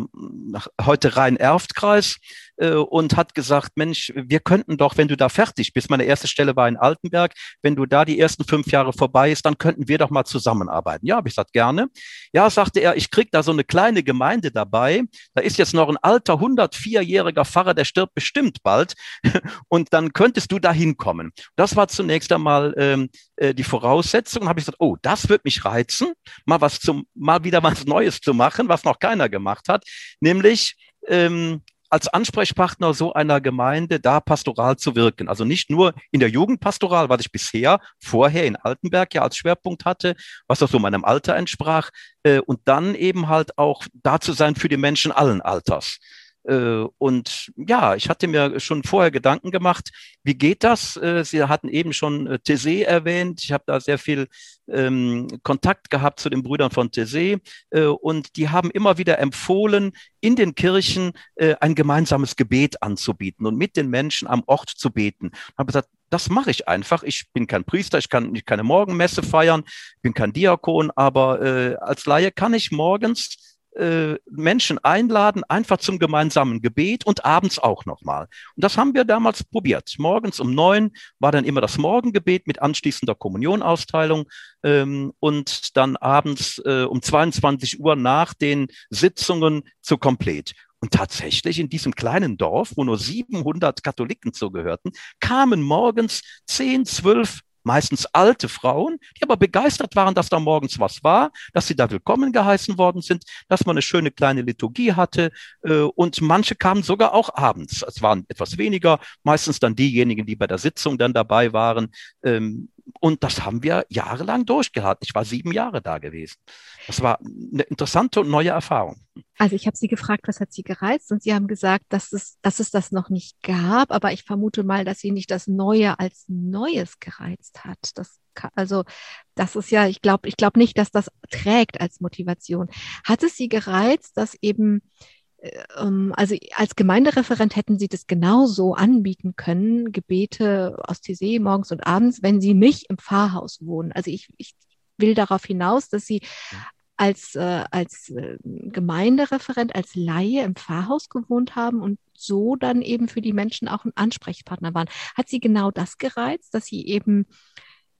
Speaker 3: heute Rhein-Erft-Kreis äh, und hat gesagt, Mensch, wir könnten doch, wenn du da fertig bist, meine erste Stelle war in Altenberg, wenn du da die ersten fünf Jahre vorbei ist, dann könnten wir doch mal zusammenarbeiten. Ja, habe ich gesagt, gerne. Ja, sagte er, ich krieg da so eine kleine Gemeinde dabei. Da ist jetzt noch ein alter 104-jähriger Pfarrer, der stirbt bestimmt bald. Und dann könntest du da hinkommen. Das war zunächst einmal ähm, äh, die Voraussetzung. Habe ich gesagt, oh, das wird mich reizen, mal was zum, mal wieder was Neues zu machen, was noch keiner gemacht hat, nämlich ähm, als Ansprechpartner so einer Gemeinde da pastoral zu wirken. Also nicht nur in der Jugendpastoral, was ich bisher vorher in Altenberg ja als Schwerpunkt hatte, was auch so meinem Alter entsprach, äh, und dann eben halt auch da zu sein für die Menschen allen Alters. Äh, und ja, ich hatte mir schon vorher Gedanken gemacht, wie geht das? Äh, Sie hatten eben schon äh, Tese erwähnt. Ich habe da sehr viel ähm, Kontakt gehabt zu den Brüdern von Tese äh, und die haben immer wieder empfohlen, in den Kirchen äh, ein gemeinsames Gebet anzubieten und mit den Menschen am Ort zu beten. Ich habe gesagt, das mache ich einfach. Ich bin kein Priester, ich kann nicht keine Morgenmesse feiern, bin kein Diakon, aber äh, als Laie kann ich morgens äh, Menschen einladen, einfach zum gemeinsamen Gebet und abends auch nochmal. Und das haben wir damals probiert. Morgens um neun war dann immer das Morgengebet mit anschließender Kommunionausteilung ähm, und dann abends äh, um 22 Uhr nach den Sitzungen zu Komplet. Und tatsächlich in diesem kleinen Dorf, wo nur 700 Katholiken zugehörten, kamen morgens 10, 12 meistens alte Frauen, die aber begeistert waren, dass da morgens was war, dass sie da willkommen geheißen worden sind, dass man eine schöne kleine Liturgie hatte äh, und manche kamen sogar auch abends. Es waren etwas weniger, meistens dann diejenigen, die bei der Sitzung dann dabei waren. Und das haben wir jahrelang durchgehalten. Ich war sieben Jahre da gewesen. Das war eine interessante und neue Erfahrung.
Speaker 2: Also ich habe Sie gefragt, was hat Sie gereizt? Und Sie haben gesagt, dass es, dass es das noch nicht gab. Aber ich vermute mal, dass Sie nicht das Neue als Neues gereizt hat. Das, also das ist ja, ich glaube, ich glaube nicht, dass das trägt als Motivation. Hat es Sie gereizt, dass eben also als Gemeindereferent hätten Sie das genauso anbieten können, Gebete aus TC morgens und abends, wenn Sie nicht im Pfarrhaus wohnen. Also ich, ich will darauf hinaus, dass Sie als, äh, als äh, Gemeindereferent, als Laie im Pfarrhaus gewohnt haben und so dann eben für die Menschen auch ein Ansprechpartner waren. Hat Sie genau das gereizt, dass Sie eben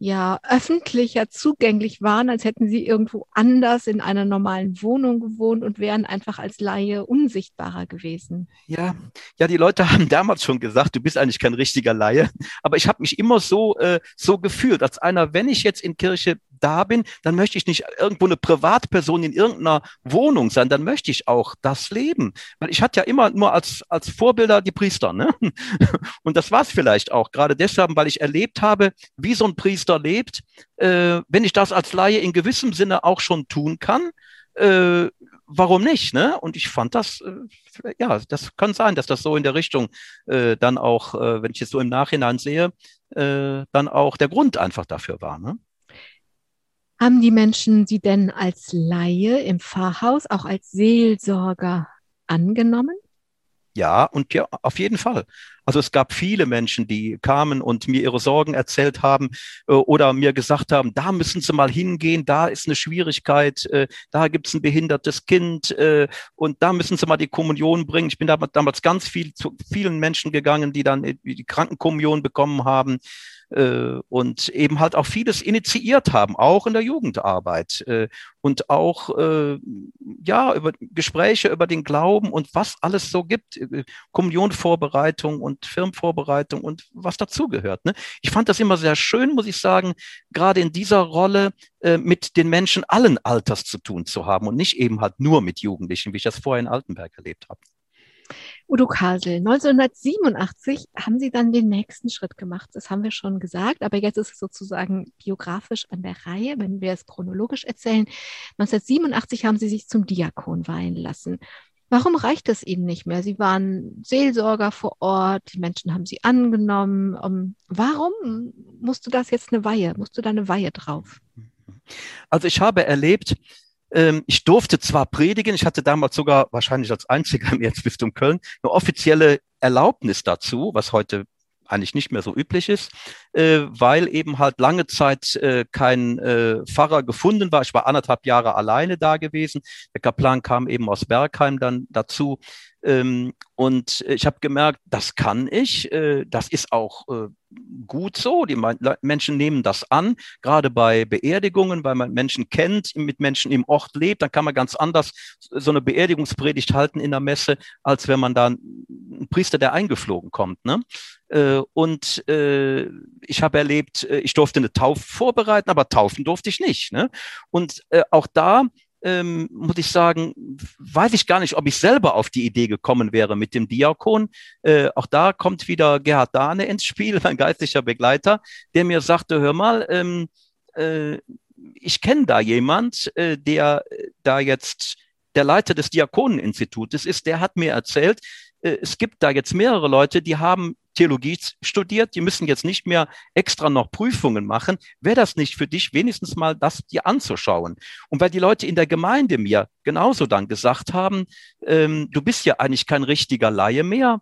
Speaker 2: ja öffentlicher zugänglich waren, als hätten sie irgendwo anders in einer normalen Wohnung gewohnt und wären einfach als Laie unsichtbarer gewesen.
Speaker 3: Ja, ja, die Leute haben damals schon gesagt, du bist eigentlich kein richtiger Laie, aber ich habe mich immer so äh, so gefühlt, als einer, wenn ich jetzt in Kirche da bin, dann möchte ich nicht irgendwo eine Privatperson in irgendeiner Wohnung sein, dann möchte ich auch das leben. Weil ich hatte ja immer nur als, als Vorbilder die Priester. Ne? Und das war es vielleicht auch, gerade deshalb, weil ich erlebt habe, wie so ein Priester lebt. Äh, wenn ich das als Laie in gewissem Sinne auch schon tun kann, äh, warum nicht? Ne? Und ich fand das, äh, ja, das kann sein, dass das so in der Richtung äh, dann auch, äh, wenn ich es so im Nachhinein sehe, äh, dann auch der Grund einfach dafür war. Ne?
Speaker 2: Haben die Menschen Sie denn als Laie im Pfarrhaus, auch als Seelsorger angenommen?
Speaker 3: Ja, und ja, auf jeden Fall. Also es gab viele Menschen, die kamen und mir ihre Sorgen erzählt haben äh, oder mir gesagt haben, da müssen Sie mal hingehen, da ist eine Schwierigkeit, äh, da gibt es ein behindertes Kind äh, und da müssen Sie mal die Kommunion bringen. Ich bin damals ganz viel zu vielen Menschen gegangen, die dann die Krankenkommunion bekommen haben und eben halt auch vieles initiiert haben, auch in der Jugendarbeit äh, und auch äh, ja über Gespräche über den Glauben und was alles so gibt, äh, Kommunionvorbereitung und Firmenvorbereitung und was dazugehört. Ne? Ich fand das immer sehr schön, muss ich sagen, gerade in dieser Rolle äh, mit den Menschen allen Alters zu tun zu haben und nicht eben halt nur mit Jugendlichen, wie ich das vorher in Altenberg erlebt habe.
Speaker 2: Udo Kasel, 1987 haben Sie dann den nächsten Schritt gemacht. Das haben wir schon gesagt, aber jetzt ist es sozusagen biografisch an der Reihe, wenn wir es chronologisch erzählen. 1987 haben Sie sich zum Diakon weihen lassen. Warum reicht es Ihnen nicht mehr? Sie waren Seelsorger vor Ort, die Menschen haben Sie angenommen. Um, warum musst du das jetzt eine Weihe? Musst du da eine Weihe drauf?
Speaker 3: Also ich habe erlebt, Ähm, ich durfte zwar predigen, ich hatte damals sogar wahrscheinlich als einziger im Erzbistum Köln eine offizielle Erlaubnis dazu, was heute eigentlich nicht mehr so üblich ist, äh, weil eben halt lange Zeit äh, kein äh, Pfarrer gefunden war. Ich war anderthalb Jahre alleine da gewesen. Der Kaplan kam eben aus Bergheim dann dazu. Ähm, und ich habe gemerkt, das kann ich, äh, das ist auch äh, gut so. Die Menschen nehmen das an, gerade bei Beerdigungen, weil man Menschen kennt, mit Menschen im Ort lebt. Dann kann man ganz anders so eine Beerdigungspredigt halten in der Messe, als wenn man da ein Priester, der eingeflogen kommt. Ne? Äh, und äh, ich habe erlebt, äh, ich durfte eine Taufe vorbereiten, aber taufen durfte ich nicht. Ne? Und äh, auch da ähm, muss ich sagen, weiß ich gar nicht, ob ich selber auf die Idee gekommen wäre mit dem Diakon. Äh, auch da kommt wieder Gerhard Dahne ins Spiel, mein geistlicher Begleiter, der mir sagte, hör mal, ähm, äh, ich kenne da jemand, äh, der da jetzt der Leiter des Diakoneninstitutes ist, der hat mir erzählt, äh, es gibt da jetzt mehrere Leute, die haben Theologie studiert, die müssen jetzt nicht mehr extra noch Prüfungen machen. Wäre das nicht für dich wenigstens mal das dir anzuschauen? Und weil die Leute in der Gemeinde mir genauso dann gesagt haben, ähm, du bist ja eigentlich kein richtiger Laie mehr,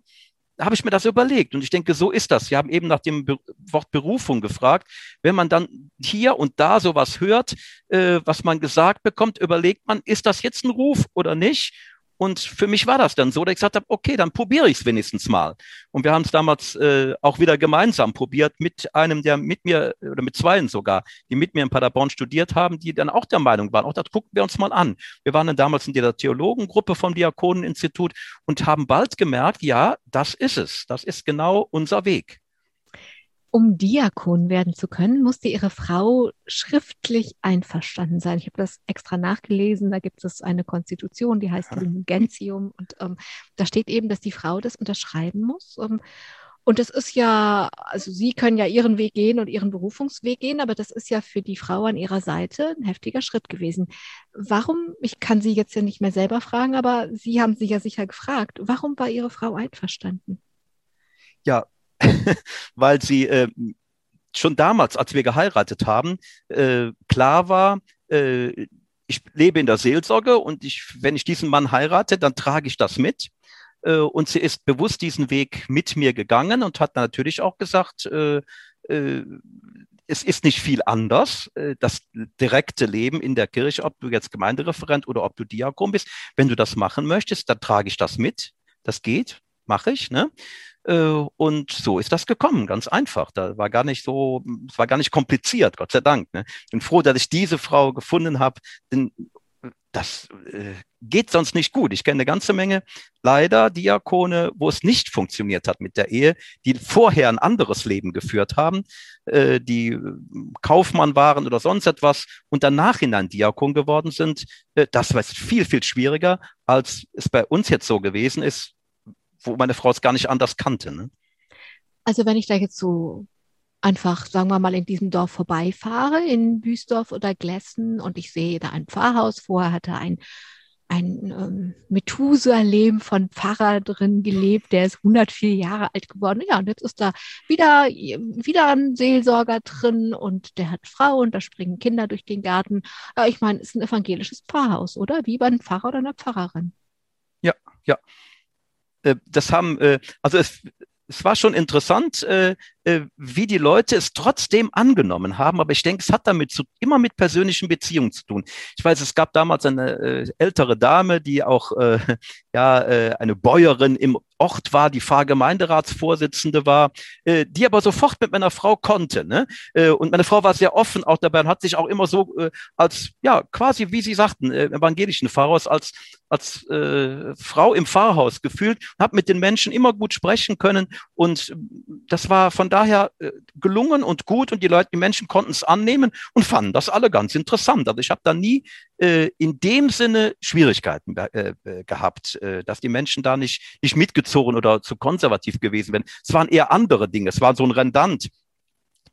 Speaker 3: habe ich mir das überlegt. Und ich denke, so ist das. Sie haben eben nach dem Be Wort Berufung gefragt. Wenn man dann hier und da sowas hört, äh, was man gesagt bekommt, überlegt man, ist das jetzt ein Ruf oder nicht? Und für mich war das dann so, dass ich gesagt habe, okay, dann probiere ich es wenigstens mal. Und wir haben es damals äh, auch wieder gemeinsam probiert mit einem, der mit mir, oder mit zweien sogar, die mit mir in Paderborn studiert haben, die dann auch der Meinung waren, auch das gucken wir uns mal an. Wir waren dann damals in der Theologengruppe vom Diakoneninstitut und haben bald gemerkt, ja, das ist es. Das ist genau unser Weg.
Speaker 2: Um Diakon werden zu können, musste ihre Frau schriftlich einverstanden sein. Ich habe das extra nachgelesen. Da gibt es eine Konstitution, die heißt Gentium. Und ähm, da steht eben, dass die Frau das unterschreiben muss. Ähm, und das ist ja, also Sie können ja Ihren Weg gehen und Ihren Berufungsweg gehen, aber das ist ja für die Frau an Ihrer Seite ein heftiger Schritt gewesen. Warum, ich kann Sie jetzt ja nicht mehr selber fragen, aber Sie haben sich ja sicher gefragt, warum war Ihre Frau einverstanden?
Speaker 3: Ja, weil sie äh, schon damals, als wir geheiratet haben, äh, klar war, äh, ich lebe in der Seelsorge und ich, wenn ich diesen Mann heirate, dann trage ich das mit. Äh, und sie ist bewusst diesen Weg mit mir gegangen und hat natürlich auch gesagt, äh, äh, es ist nicht viel anders, das direkte Leben in der Kirche, ob du jetzt Gemeindereferent oder ob du Diakon bist. Wenn du das machen möchtest, dann trage ich das mit. Das geht, mache ich. Ne? Äh, und so ist das gekommen, ganz einfach. Da war gar nicht so, es war gar nicht kompliziert, Gott sei Dank. Ne? Bin froh, dass ich diese Frau gefunden habe, denn das äh, geht sonst nicht gut. Ich kenne eine ganze Menge leider Diakone, wo es nicht funktioniert hat mit der Ehe, die vorher ein anderes Leben geführt haben, äh, die äh, Kaufmann waren oder sonst etwas und dann nachhinein Diakon geworden sind. Äh, das war viel, viel schwieriger, als es bei uns jetzt so gewesen ist wo meine Frau es gar nicht anders kannte. Ne?
Speaker 2: Also wenn ich da jetzt so einfach, sagen wir mal, in diesem Dorf vorbeifahre, in Büsdorf oder Glessen und ich sehe da ein Pfarrhaus, vorher hatte ein ein ähm, Methusalem von Pfarrer drin gelebt, der ist 104 Jahre alt geworden. Ja, und jetzt ist da wieder, wieder ein Seelsorger drin und der hat Frau und da springen Kinder durch den Garten. Ja, ich meine, es ist ein evangelisches Pfarrhaus, oder? Wie bei einem Pfarrer oder einer Pfarrerin.
Speaker 3: Ja, ja. Äh, das haben, äh, also es, es war schon interessant, äh, wie die Leute es trotzdem angenommen haben. Aber ich denke, es hat damit zu, immer mit persönlichen Beziehungen zu tun. Ich weiß, es gab damals eine äh, ältere Dame, die auch äh, ja äh, eine Bäuerin im Ort war, die Pfarrgemeinderatsvorsitzende war, äh, die aber sofort mit meiner Frau konnte. Ne? Äh, und meine Frau war sehr offen auch dabei und hat sich auch immer so äh, als, ja, quasi, wie Sie sagten, äh, evangelischen Pfarrhaus, als, als äh, Frau im Pfarrhaus gefühlt, hat mit den Menschen immer gut sprechen können. Und das war von daher äh, gelungen und gut und die Leute, die Menschen konnten es annehmen und fanden das alle ganz interessant. Also ich habe da nie äh, in dem Sinne Schwierigkeiten äh, äh, gehabt, äh, dass die Menschen da nicht, nicht mitgezogen oder zu konservativ gewesen wären. Es waren eher andere Dinge. Es war so ein Rendant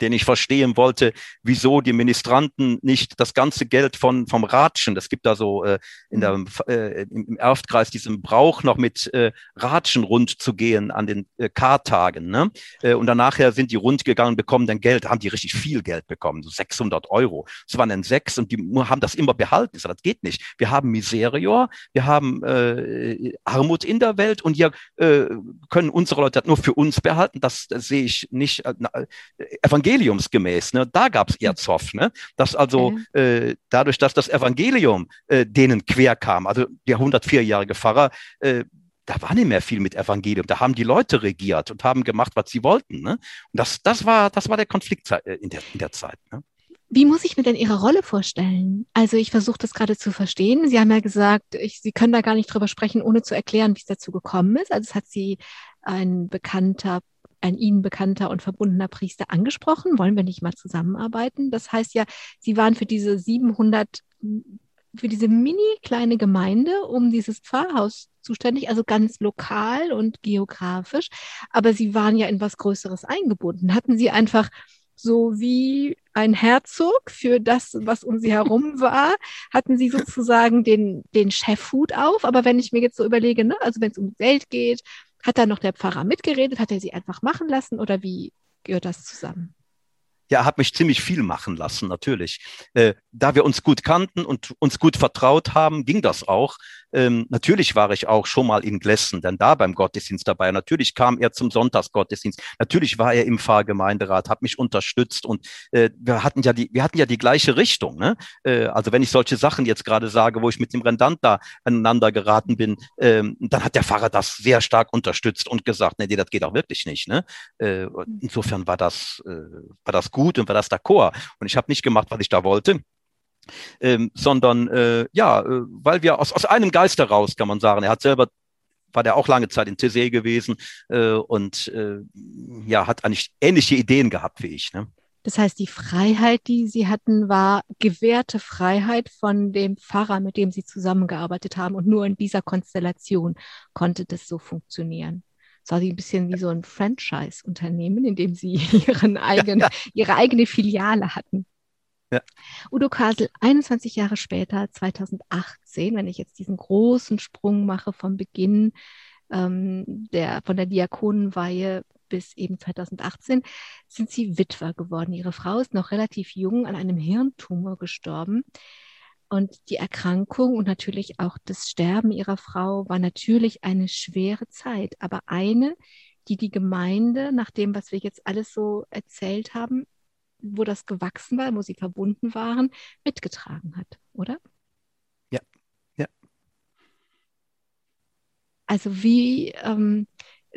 Speaker 3: den ich verstehen wollte, wieso die Ministranten nicht das ganze Geld von, vom Ratschen, es gibt da so äh, in der, mhm. äh, im Erftkreis diesen Brauch noch mit äh, Ratschen rund zu gehen an den äh, Kartagen. Ne? Äh, und dann nachher sind die rund gegangen, bekommen dann Geld, haben die richtig viel Geld bekommen, so 600 Euro. Es waren dann sechs und die haben das immer behalten. Ich das geht nicht. Wir haben Miserior, wir haben äh, Armut in der Welt und hier äh, können unsere Leute das nur für uns behalten. Das, das sehe ich nicht. Äh, evangeliumsgemäß. Ne? Da gab es eher Zoff. Ne? Dass also mhm. äh, dadurch, dass das Evangelium äh, denen quer kam, also der 104-jährige Pfarrer, äh, da war nicht mehr viel mit Evangelium. Da haben die Leute regiert und haben gemacht, was sie wollten. Ne? Und das, das, war, das war der Konflikt äh, in der, in der Zeit. Ne?
Speaker 2: Wie muss ich mir denn Ihre Rolle vorstellen? Also ich versuche das gerade zu verstehen. Sie haben ja gesagt, ich, Sie können da gar nicht drüber sprechen, ohne zu erklären, wie es dazu gekommen ist. Also es hat Sie ein bekannter ein Ihnen bekannter und verbundener Priester angesprochen. Wollen wir nicht mal zusammenarbeiten? Das heißt ja, Sie waren für diese 700, für diese mini kleine Gemeinde um dieses Pfarrhaus zuständig, also ganz lokal und geografisch. Aber Sie waren ja in was Größeres eingebunden. Hatten Sie einfach so wie ein Herzog für das, was um sie herum war, hatten sie sozusagen den, den Chefhut auf. Aber wenn ich mir jetzt so überlege, ne, also wenn es um Geld geht hat da noch der Pfarrer mitgeredet? Hat er sie einfach machen lassen oder wie gehört das zusammen?
Speaker 3: Ja, er hat mich ziemlich viel machen lassen, natürlich. Äh, da wir uns gut kannten und uns gut vertraut haben, ging das auch. Ähm, natürlich war ich auch schon mal in Glessen, denn da beim Gottesdienst dabei. Natürlich kam er zum Sonntagsgottesdienst. Natürlich war er im Pfarrgemeinderat, hat mich unterstützt und äh, wir hatten ja die, wir hatten ja die gleiche Richtung. Ne? Äh, also wenn ich solche Sachen jetzt gerade sage, wo ich mit dem Rendant da aneinander geraten bin, ähm, dann hat der Pfarrer das sehr stark unterstützt und gesagt, nee, das geht auch wirklich nicht. Ne? Äh, insofern war das, äh, war das gut und war das d'accord. Und ich habe nicht gemacht, was ich da wollte. Ähm, sondern äh, ja, äh, weil wir aus, aus einem Geist heraus, kann man sagen, er hat selber war der auch lange Zeit in TC gewesen äh, und äh, ja, hat eigentlich ähnliche Ideen gehabt wie ich. Ne?
Speaker 2: Das heißt, die Freiheit, die Sie hatten, war gewährte Freiheit von dem Pfarrer, mit dem Sie zusammengearbeitet haben. Und nur in dieser Konstellation konnte das so funktionieren. Es war ein bisschen wie so ein Franchise-Unternehmen, in dem Sie ihren eigenen, ja, ja. ihre eigene Filiale hatten. Ja. Udo Kasel, 21 Jahre später, 2018, wenn ich jetzt diesen großen Sprung mache vom Beginn ähm, der, von der Diakonenweihe bis eben 2018, sind Sie Witwer geworden. Ihre Frau ist noch relativ jung an einem Hirntumor gestorben. Und die Erkrankung und natürlich auch das Sterben ihrer Frau war natürlich eine schwere Zeit, aber eine, die die Gemeinde, nach dem, was wir jetzt alles so erzählt haben, wo das gewachsen war, wo sie verbunden waren, mitgetragen hat, oder?
Speaker 3: Ja, ja.
Speaker 2: Also wie, ähm,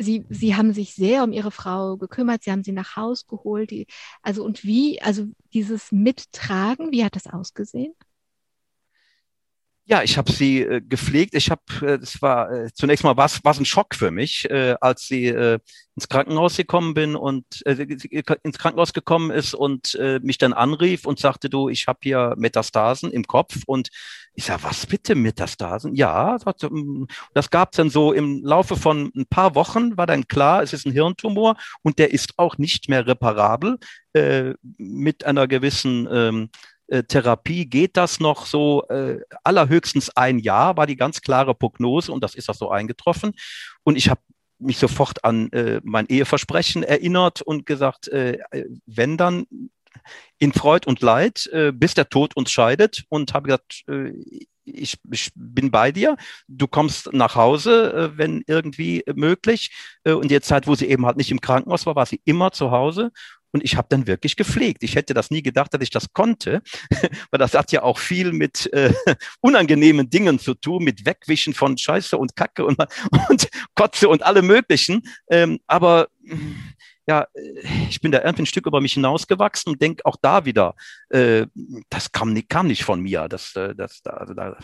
Speaker 2: Sie, Sie haben sich sehr um Ihre Frau gekümmert, Sie haben sie nach Haus geholt, die, also und wie, also dieses Mittragen, wie hat das ausgesehen?
Speaker 3: Ja, ich habe sie äh, gepflegt. Ich habe, äh, das war äh, zunächst mal was, was ein Schock für mich, äh, als sie äh, ins Krankenhaus gekommen bin und äh, ins Krankenhaus gekommen ist und äh, mich dann anrief und sagte, du, ich habe hier Metastasen im Kopf und ich sag, was bitte Metastasen? Ja, hm, das gab es dann so im Laufe von ein paar Wochen war dann klar, es ist ein Hirntumor und der ist auch nicht mehr reparabel äh, mit einer gewissen ähm, äh, Therapie geht das noch so äh, allerhöchstens ein Jahr, war die ganz klare Prognose und das ist auch so eingetroffen. Und ich habe mich sofort an äh, mein Eheversprechen erinnert und gesagt, äh, wenn dann in Freud und Leid, äh, bis der Tod uns scheidet und habe gesagt, äh, ich, ich bin bei dir, du kommst nach Hause, äh, wenn irgendwie möglich. Äh, und die Zeit, wo sie eben halt nicht im Krankenhaus war, war sie immer zu Hause und ich habe dann wirklich gepflegt. Ich hätte das nie gedacht, dass ich das konnte, weil das hat ja auch viel mit äh, unangenehmen Dingen zu tun, mit Wegwischen von Scheiße und Kacke und, und Kotze und alle möglichen. Ähm, aber ja, ich bin da irgendwie ein Stück über mich hinausgewachsen und denke auch da wieder, äh, das kam nicht, kam nicht von mir. Das, äh, das, also da, äh,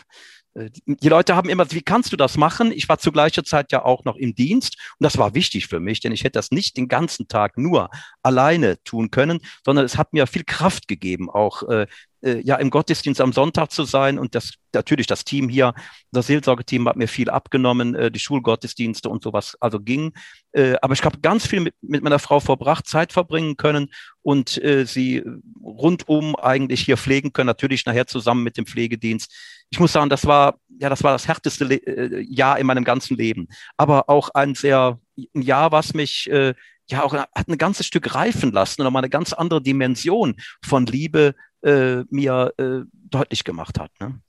Speaker 3: die Leute haben immer, wie kannst du das machen? Ich war zu gleicher Zeit ja auch noch im Dienst und das war wichtig für mich, denn ich hätte das nicht den ganzen Tag nur alleine tun können, sondern es hat mir viel Kraft gegeben, auch äh, äh, ja im Gottesdienst am Sonntag zu sein und das natürlich das Team hier, das Seelsorgeteam hat mir viel abgenommen, äh, die Schulgottesdienste und sowas also ging. Äh, aber ich habe ganz viel mit, mit meiner Frau verbracht, Zeit verbringen können und äh, sie rundum eigentlich hier pflegen können, natürlich nachher zusammen mit dem Pflegedienst. Ich muss sagen, das war ja das war das härteste Le äh, Jahr in meinem ganzen Leben, aber auch ein sehr ein Jahr, was mich äh, ja auch hat ein ganzes Stück reifen lassen und nochmal eine ganz andere Dimension von Liebe äh, mir äh, deutlich gemacht hat. Ne?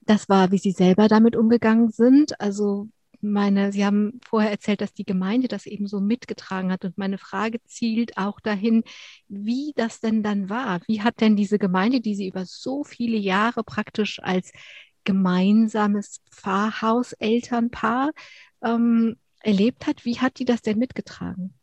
Speaker 2: Das war, wie Sie selber damit umgegangen sind. Also meine, Sie haben vorher erzählt, dass die Gemeinde das eben so mitgetragen hat. Und meine Frage zielt auch dahin, wie das denn dann war. Wie hat denn diese Gemeinde, die Sie über so viele Jahre praktisch als gemeinsames Pfarrhauselternpaar ähm, erlebt hat, wie hat die das denn mitgetragen?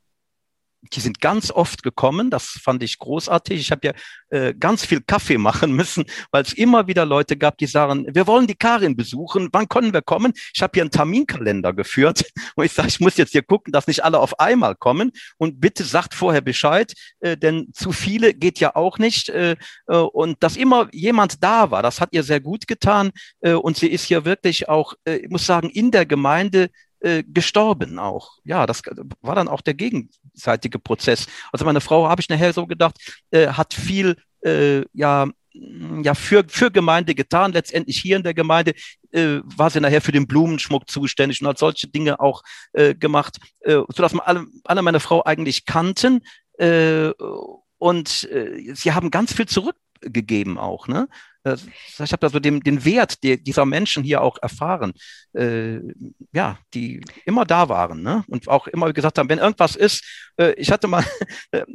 Speaker 3: Die sind ganz oft gekommen, das fand ich großartig. Ich habe ja äh, ganz viel Kaffee machen müssen, weil es immer wieder Leute gab, die sagen, wir wollen die Karin besuchen, wann können wir kommen? Ich habe hier einen Terminkalender geführt und ich sage, ich muss jetzt hier gucken, dass nicht alle auf einmal kommen und bitte sagt vorher Bescheid, äh, denn zu viele geht ja auch nicht äh, äh, und dass immer jemand da war, das hat ihr sehr gut getan äh, und sie ist hier wirklich auch, äh, ich muss sagen, in der Gemeinde äh, gestorben auch. Ja, das war dann auch der gegenseitige Prozess. Also meine Frau, habe ich nachher so gedacht, äh, hat viel äh, ja ja für für Gemeinde getan. Letztendlich hier in der Gemeinde äh, war sie nachher für den Blumenschmuck zuständig und hat solche Dinge auch äh, gemacht, äh, so dass man alle alle meine Frau eigentlich kannten äh, und äh, sie haben ganz viel zurückgegeben auch. Ne? Ich habe da so den, den Wert der, dieser Menschen hier auch erfahren, äh, ja, die immer da waren ne? und auch immer gesagt haben, wenn irgendwas ist, äh, ich hatte mal, äh,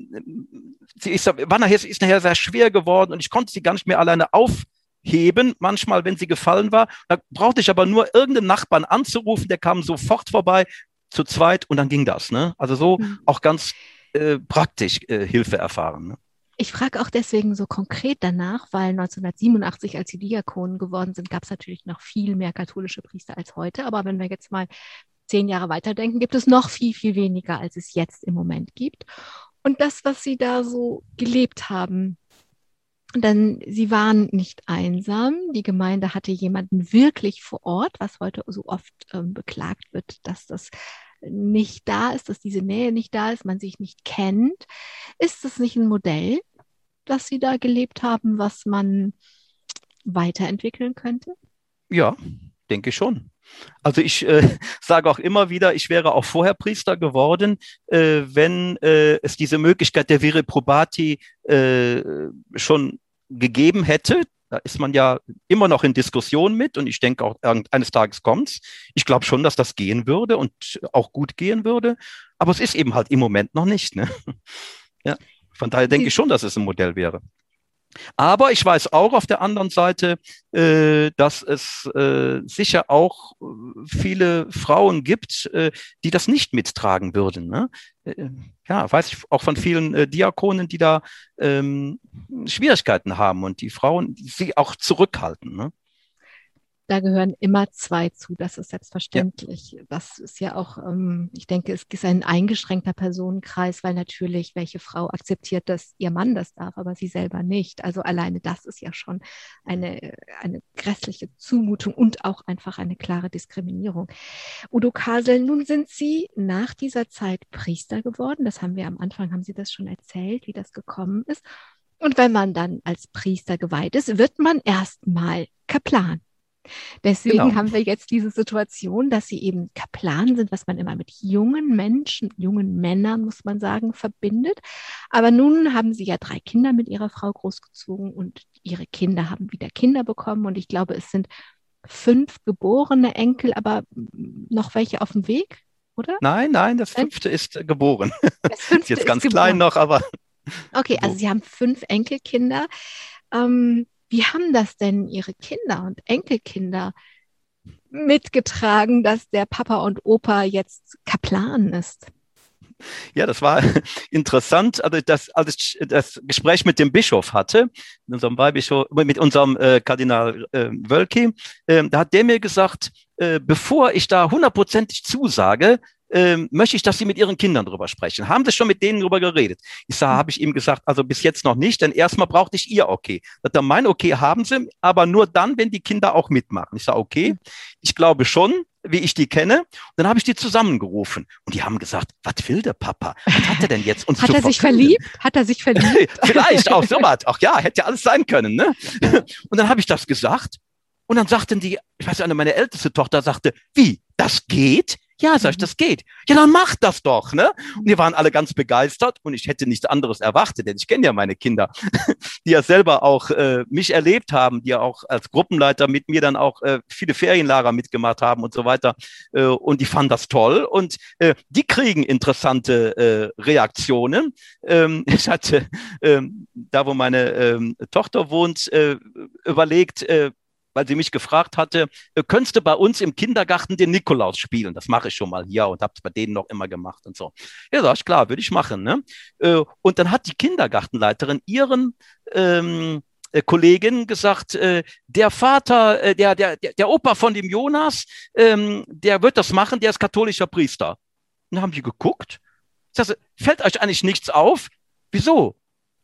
Speaker 3: sie ist, war nachher, ist nachher sehr schwer geworden und ich konnte sie gar nicht mehr alleine aufheben, manchmal, wenn sie gefallen war. Da brauchte ich aber nur irgendeinen Nachbarn anzurufen, der kam sofort vorbei, zu zweit und dann ging das. Ne? Also so mhm. auch ganz äh, praktisch äh, Hilfe erfahren. Ne?
Speaker 2: Ich frage auch deswegen so konkret danach, weil 1987, als sie Diakonen geworden sind, gab es natürlich noch viel mehr katholische Priester als heute. Aber wenn wir jetzt mal zehn Jahre weiterdenken, gibt es noch viel, viel weniger, als es jetzt im Moment gibt. Und das, was sie da so gelebt haben, denn sie waren nicht einsam. Die Gemeinde hatte jemanden wirklich vor Ort, was heute so oft ähm, beklagt wird, dass das nicht da ist, dass diese Nähe nicht da ist, man sich nicht kennt. Ist das nicht ein Modell, das Sie da gelebt haben, was man weiterentwickeln könnte?
Speaker 3: Ja, denke schon. Also ich äh, sage auch immer wieder, ich wäre auch vorher Priester geworden, äh, wenn äh, es diese Möglichkeit der Vire Probati äh, schon gegeben hätte. Da ist man ja immer noch in Diskussion mit und ich denke auch eines Tages kommt's. Ich glaube schon, dass das gehen würde und auch gut gehen würde, aber es ist eben halt im Moment noch nicht. Ne? Ja, von daher denke ich schon, dass es ein Modell wäre. Aber ich weiß auch auf der anderen Seite, äh, dass es äh, sicher auch äh, viele Frauen gibt, äh, die das nicht mittragen würden. Ne? Äh, ja, weiß ich auch von vielen äh, Diakonen, die da ähm, Schwierigkeiten haben und die Frauen die sie auch zurückhalten. Ne?
Speaker 2: Da gehören immer zwei zu, das ist selbstverständlich. Ja. Das ist ja auch, ähm, ich denke, es ist ein eingeschränkter Personenkreis, weil natürlich welche Frau akzeptiert, dass ihr Mann das darf, aber sie selber nicht. Also alleine das ist ja schon eine, eine grässliche Zumutung und auch einfach eine klare Diskriminierung. Udo Kasel, nun sind Sie nach dieser Zeit Priester geworden. Das haben wir am Anfang, haben Sie das schon erzählt, wie das gekommen ist. Und wenn man dann als Priester geweiht ist, wird man erstmal Kaplan. Deswegen genau. haben wir jetzt diese Situation, dass sie eben Kaplan sind, was man immer mit jungen Menschen, jungen Männern, muss man sagen, verbindet. Aber nun haben sie ja drei Kinder mit ihrer Frau großgezogen und ihre Kinder haben wieder Kinder bekommen. Und ich glaube, es sind fünf geborene Enkel, aber noch welche auf dem Weg, oder?
Speaker 3: Nein, nein, das fünfte ist geboren. Das fünfte ist jetzt ganz ist klein noch, aber.
Speaker 2: Okay, also sie haben fünf Enkelkinder. Ähm, wie haben das denn Ihre Kinder und Enkelkinder mitgetragen, dass der Papa und Opa jetzt Kaplan ist?
Speaker 3: Ja, das war interessant. Also das, als ich das Gespräch mit dem Bischof hatte, mit unserem Weihbischof, mit unserem äh, Kardinal äh, Wölki, äh, da hat der mir gesagt, äh, bevor ich da hundertprozentig zusage, ähm, möchte ich, dass Sie mit Ihren Kindern drüber sprechen. Haben Sie schon mit denen drüber geredet? Ich sage, habe ich ihm gesagt, also bis jetzt noch nicht, denn erstmal brauchte ich Ihr Okay. Er, mein Okay haben Sie, aber nur dann, wenn die Kinder auch mitmachen. Ich sage, okay, ich glaube schon, wie ich die kenne. Und dann habe ich die zusammengerufen und die haben gesagt, was will der Papa? Was hat er denn jetzt uns
Speaker 2: Hat er sich verliebt? Hat er sich verliebt?
Speaker 3: Vielleicht auch so was. Ach ja, hätte ja alles sein können. Ne? Und dann habe ich das gesagt und dann sagten die, ich weiß nicht, meine älteste Tochter sagte, wie, das geht? Ja, sag ich, mhm. das geht. Ja, dann mach das doch, ne? Und wir waren alle ganz begeistert und ich hätte nichts anderes erwartet, denn ich kenne ja meine Kinder, die ja selber auch äh, mich erlebt haben, die ja auch als Gruppenleiter mit mir dann auch äh, viele Ferienlager mitgemacht haben und so weiter. Äh, und die fanden das toll und äh, die kriegen interessante äh, Reaktionen. Ähm, ich hatte ähm, da, wo meine ähm, Tochter wohnt, äh, überlegt, äh, weil sie mich gefragt hatte, äh, könntest du bei uns im Kindergarten den Nikolaus spielen? Das mache ich schon mal hier und habe es bei denen noch immer gemacht und so. Ja, sag ich, klar, würde ich machen. Ne? Äh, und dann hat die Kindergartenleiterin ihren ähm, äh, Kollegin gesagt, äh, der Vater, äh, der, der, der Opa von dem Jonas, ähm, der wird das machen, der ist katholischer Priester. Und dann haben die geguckt. Ich sage, fällt euch eigentlich nichts auf? Wieso?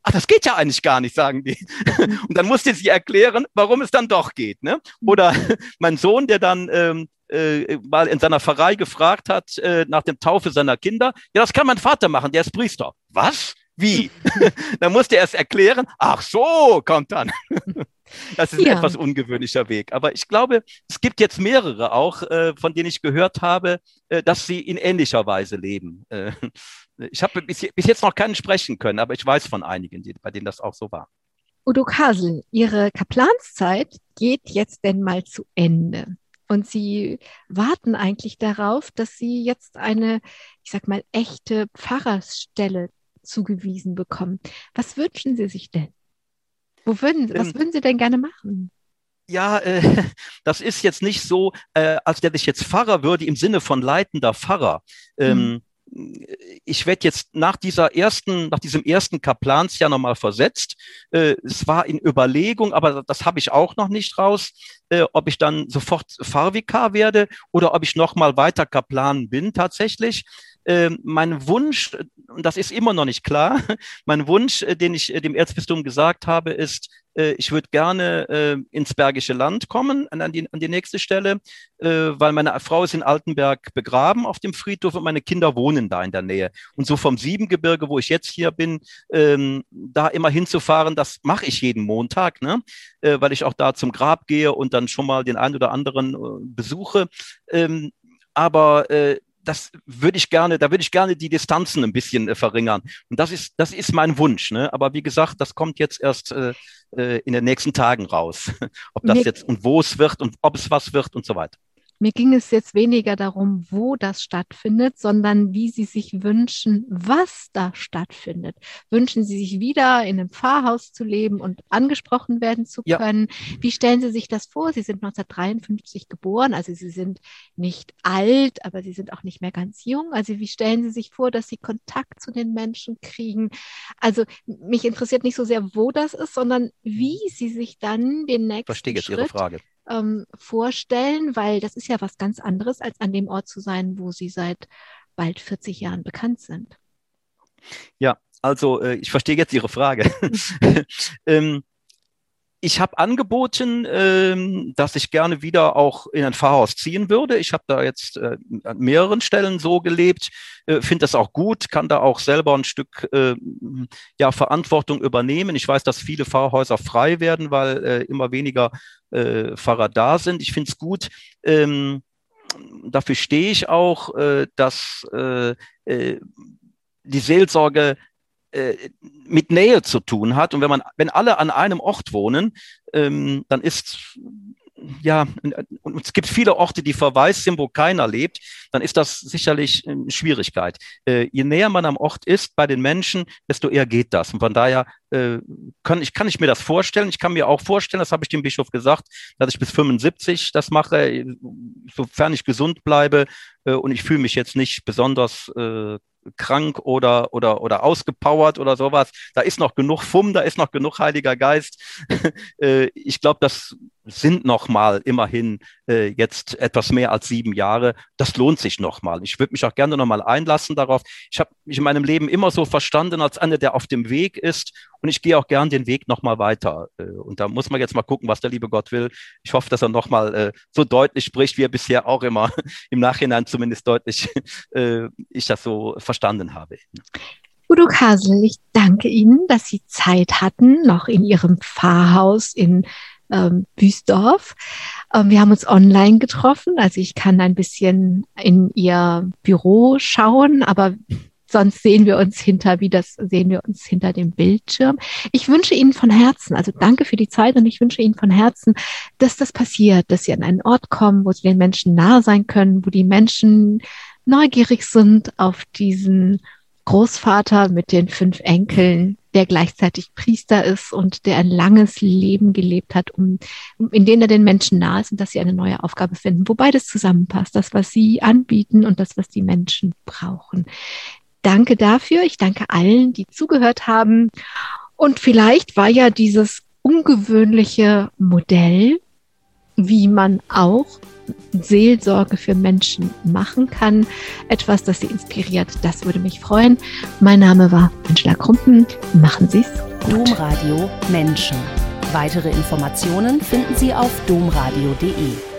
Speaker 3: Ach, das geht ja eigentlich gar nicht, sagen die. Und dann musste sie erklären, warum es dann doch geht. Ne? Oder mein Sohn, der dann ähm, äh, mal in seiner Pfarrei gefragt hat äh, nach dem Taufe seiner Kinder, ja, das kann mein Vater machen, der ist Priester. Was? Wie? dann musste er es erklären. Ach so, kommt dann. Das ist ja. ein etwas ungewöhnlicher Weg. Aber ich glaube, es gibt jetzt mehrere auch, äh, von denen ich gehört habe, äh, dass sie in ähnlicher Weise leben. Äh, ich habe bis, bis, jetzt noch keinen sprechen können, aber ich weiß von einigen, die, bei denen das auch so war.
Speaker 2: Udo Kasel, Ihre Kaplanszeit geht jetzt denn mal zu Ende. Und Sie warten eigentlich darauf, dass Sie jetzt eine, ich sag mal, echte Pfarrersstelle zugewiesen bekommen. Was wünschen Sie sich denn? Wo würden, was ähm, würden Sie denn gerne machen?
Speaker 3: Ja, äh, das ist jetzt nicht so, äh, als der ich jetzt Pfarrer würde im Sinne von leitender Pfarrer. Ähm, mhm ich werde jetzt nach dieser ersten, nach diesem ersten Kaplansjahr nochmal versetzt. Äh, es war in Überlegung, aber das habe ich auch noch nicht raus, äh, ob ich dann sofort Pfarrvikar werde oder ob ich nochmal weiter Kaplan bin tatsächlich. Äh, mein Wunsch, und das ist immer noch nicht klar, mein Wunsch, äh, den ich äh, dem Erzbistum gesagt habe, ist, äh, ich würde gerne ins Bergische Land kommen, an die, an die nächste Stelle, weil meine Frau ist in Altenberg begraben auf dem Friedhof und meine Kinder wohnen da in der Nähe. Und so vom Siebengebirge, wo ich jetzt hier bin, ähm, da immer hinzufahren, das mache ich jeden Montag, ne? Weil ich auch da zum Grab gehe und dann schon mal den einen oder anderen besuche. Ähm, aber das würde ich gerne, da würde ich gerne die Distanzen ein bisschen äh, verringern. Und das ist, das ist mein Wunsch. Ne? Aber wie gesagt, das kommt jetzt erst äh, äh in den nächsten Tagen raus. ob das jetzt und wo es wird und ob es was wird und so weiter.
Speaker 2: Mir ging es jetzt weniger darum, wo das stattfindet, sondern wie Sie sich wünschen, was da stattfindet. Wünschen Sie sich wieder in einem Pfarrhaus zu leben und angesprochen werden zu können? Ja. Wie stellen Sie sich das vor? Sie sind 1953 geboren, also Sie sind nicht alt, aber Sie sind auch nicht mehr ganz jung. Also wie stellen Sie sich vor, dass Sie Kontakt zu den Menschen kriegen? Also mich interessiert nicht so sehr, wo das ist, sondern wie Sie sich dann den nächsten
Speaker 3: Verstehe jetzt
Speaker 2: Schritt
Speaker 3: Ihre Frage
Speaker 2: ähm, vorstellen, weil das ist ja was ganz anderes, als an dem Ort zu sein, wo Sie seit bald 40 Jahren bekannt sind.
Speaker 3: Ja, also äh, ich verstehe jetzt Ihre Frage. ähm, ich habe angeboten, ähm, dass ich gerne wieder auch in ein Pfarrhaus ziehen würde. Ich habe da jetzt äh, an mehreren Stellen so gelebt, äh, finde das auch gut, kann da auch selber ein Stück äh, ja, Verantwortung übernehmen. Ich weiß, dass viele Pfarrhäuser frei werden, weil äh, immer weniger äh, Pfarrer da sind. Ich finde es gut. Ähm, dafür stehe ich auch, äh, dass äh, äh, die Seelsorge äh, mit Nähe zu tun hat. Und wenn man, wenn alle an einem Ort wohnen, ähm, dann ist ja, und es gibt viele Orte, die verwaist sind, wo keiner lebt, dann ist das sicherlich eine Schwierigkeit. Äh, je näher man am Ort ist bei den Menschen, desto eher geht das. Und von daher äh, kann, ich, kann ich mir das vorstellen. Ich kann mir auch vorstellen, das habe ich dem Bischof gesagt, dass ich bis 75 das mache, sofern ich gesund bleibe äh, und ich fühle mich jetzt nicht besonders äh, krank oder, oder, oder ausgepowert oder sowas. Da ist noch genug Fumm, da ist noch genug Heiliger Geist. Äh, ich glaube, das sind noch mal immerhin äh, jetzt etwas mehr als sieben Jahre. Das lohnt sich noch mal. Ich würde mich auch gerne noch mal einlassen darauf. Ich habe mich in meinem Leben immer so verstanden als einer, der auf dem Weg ist und ich gehe auch gern den Weg noch mal weiter. Äh, und da muss man jetzt mal gucken, was der liebe Gott will. Ich hoffe, dass er noch mal äh, so deutlich spricht, wie er bisher auch immer im Nachhinein zumindest deutlich äh, ich das so verstanden habe.
Speaker 2: Udo Kasel, ich danke Ihnen, dass Sie Zeit hatten, noch in Ihrem Pfarrhaus in ähm, Büsdorf. Ähm, wir haben uns online getroffen, also ich kann ein bisschen in ihr Büro schauen, aber sonst sehen wir uns hinter, wie das sehen wir uns hinter dem Bildschirm. Ich wünsche Ihnen von Herzen, also danke für die Zeit und ich wünsche Ihnen von Herzen, dass das passiert, dass Sie an einen Ort kommen, wo Sie den Menschen nahe sein können, wo die Menschen neugierig sind auf diesen Großvater mit den fünf Enkeln, der gleichzeitig Priester ist und der ein langes Leben gelebt hat, um, in denen er den Menschen nahe ist und dass sie eine neue Aufgabe finden, wo beides zusammenpasst, das, was sie anbieten und das, was die Menschen brauchen. Danke dafür. Ich danke allen, die zugehört haben. Und vielleicht war ja dieses ungewöhnliche Modell, wie man auch Seelsorge für Menschen machen kann. Etwas, das Sie inspiriert, das würde mich freuen. Mein Name war Angela Krumpen. Machen Sie es.
Speaker 4: Domradio Menschen. Weitere Informationen finden Sie auf domradio.de.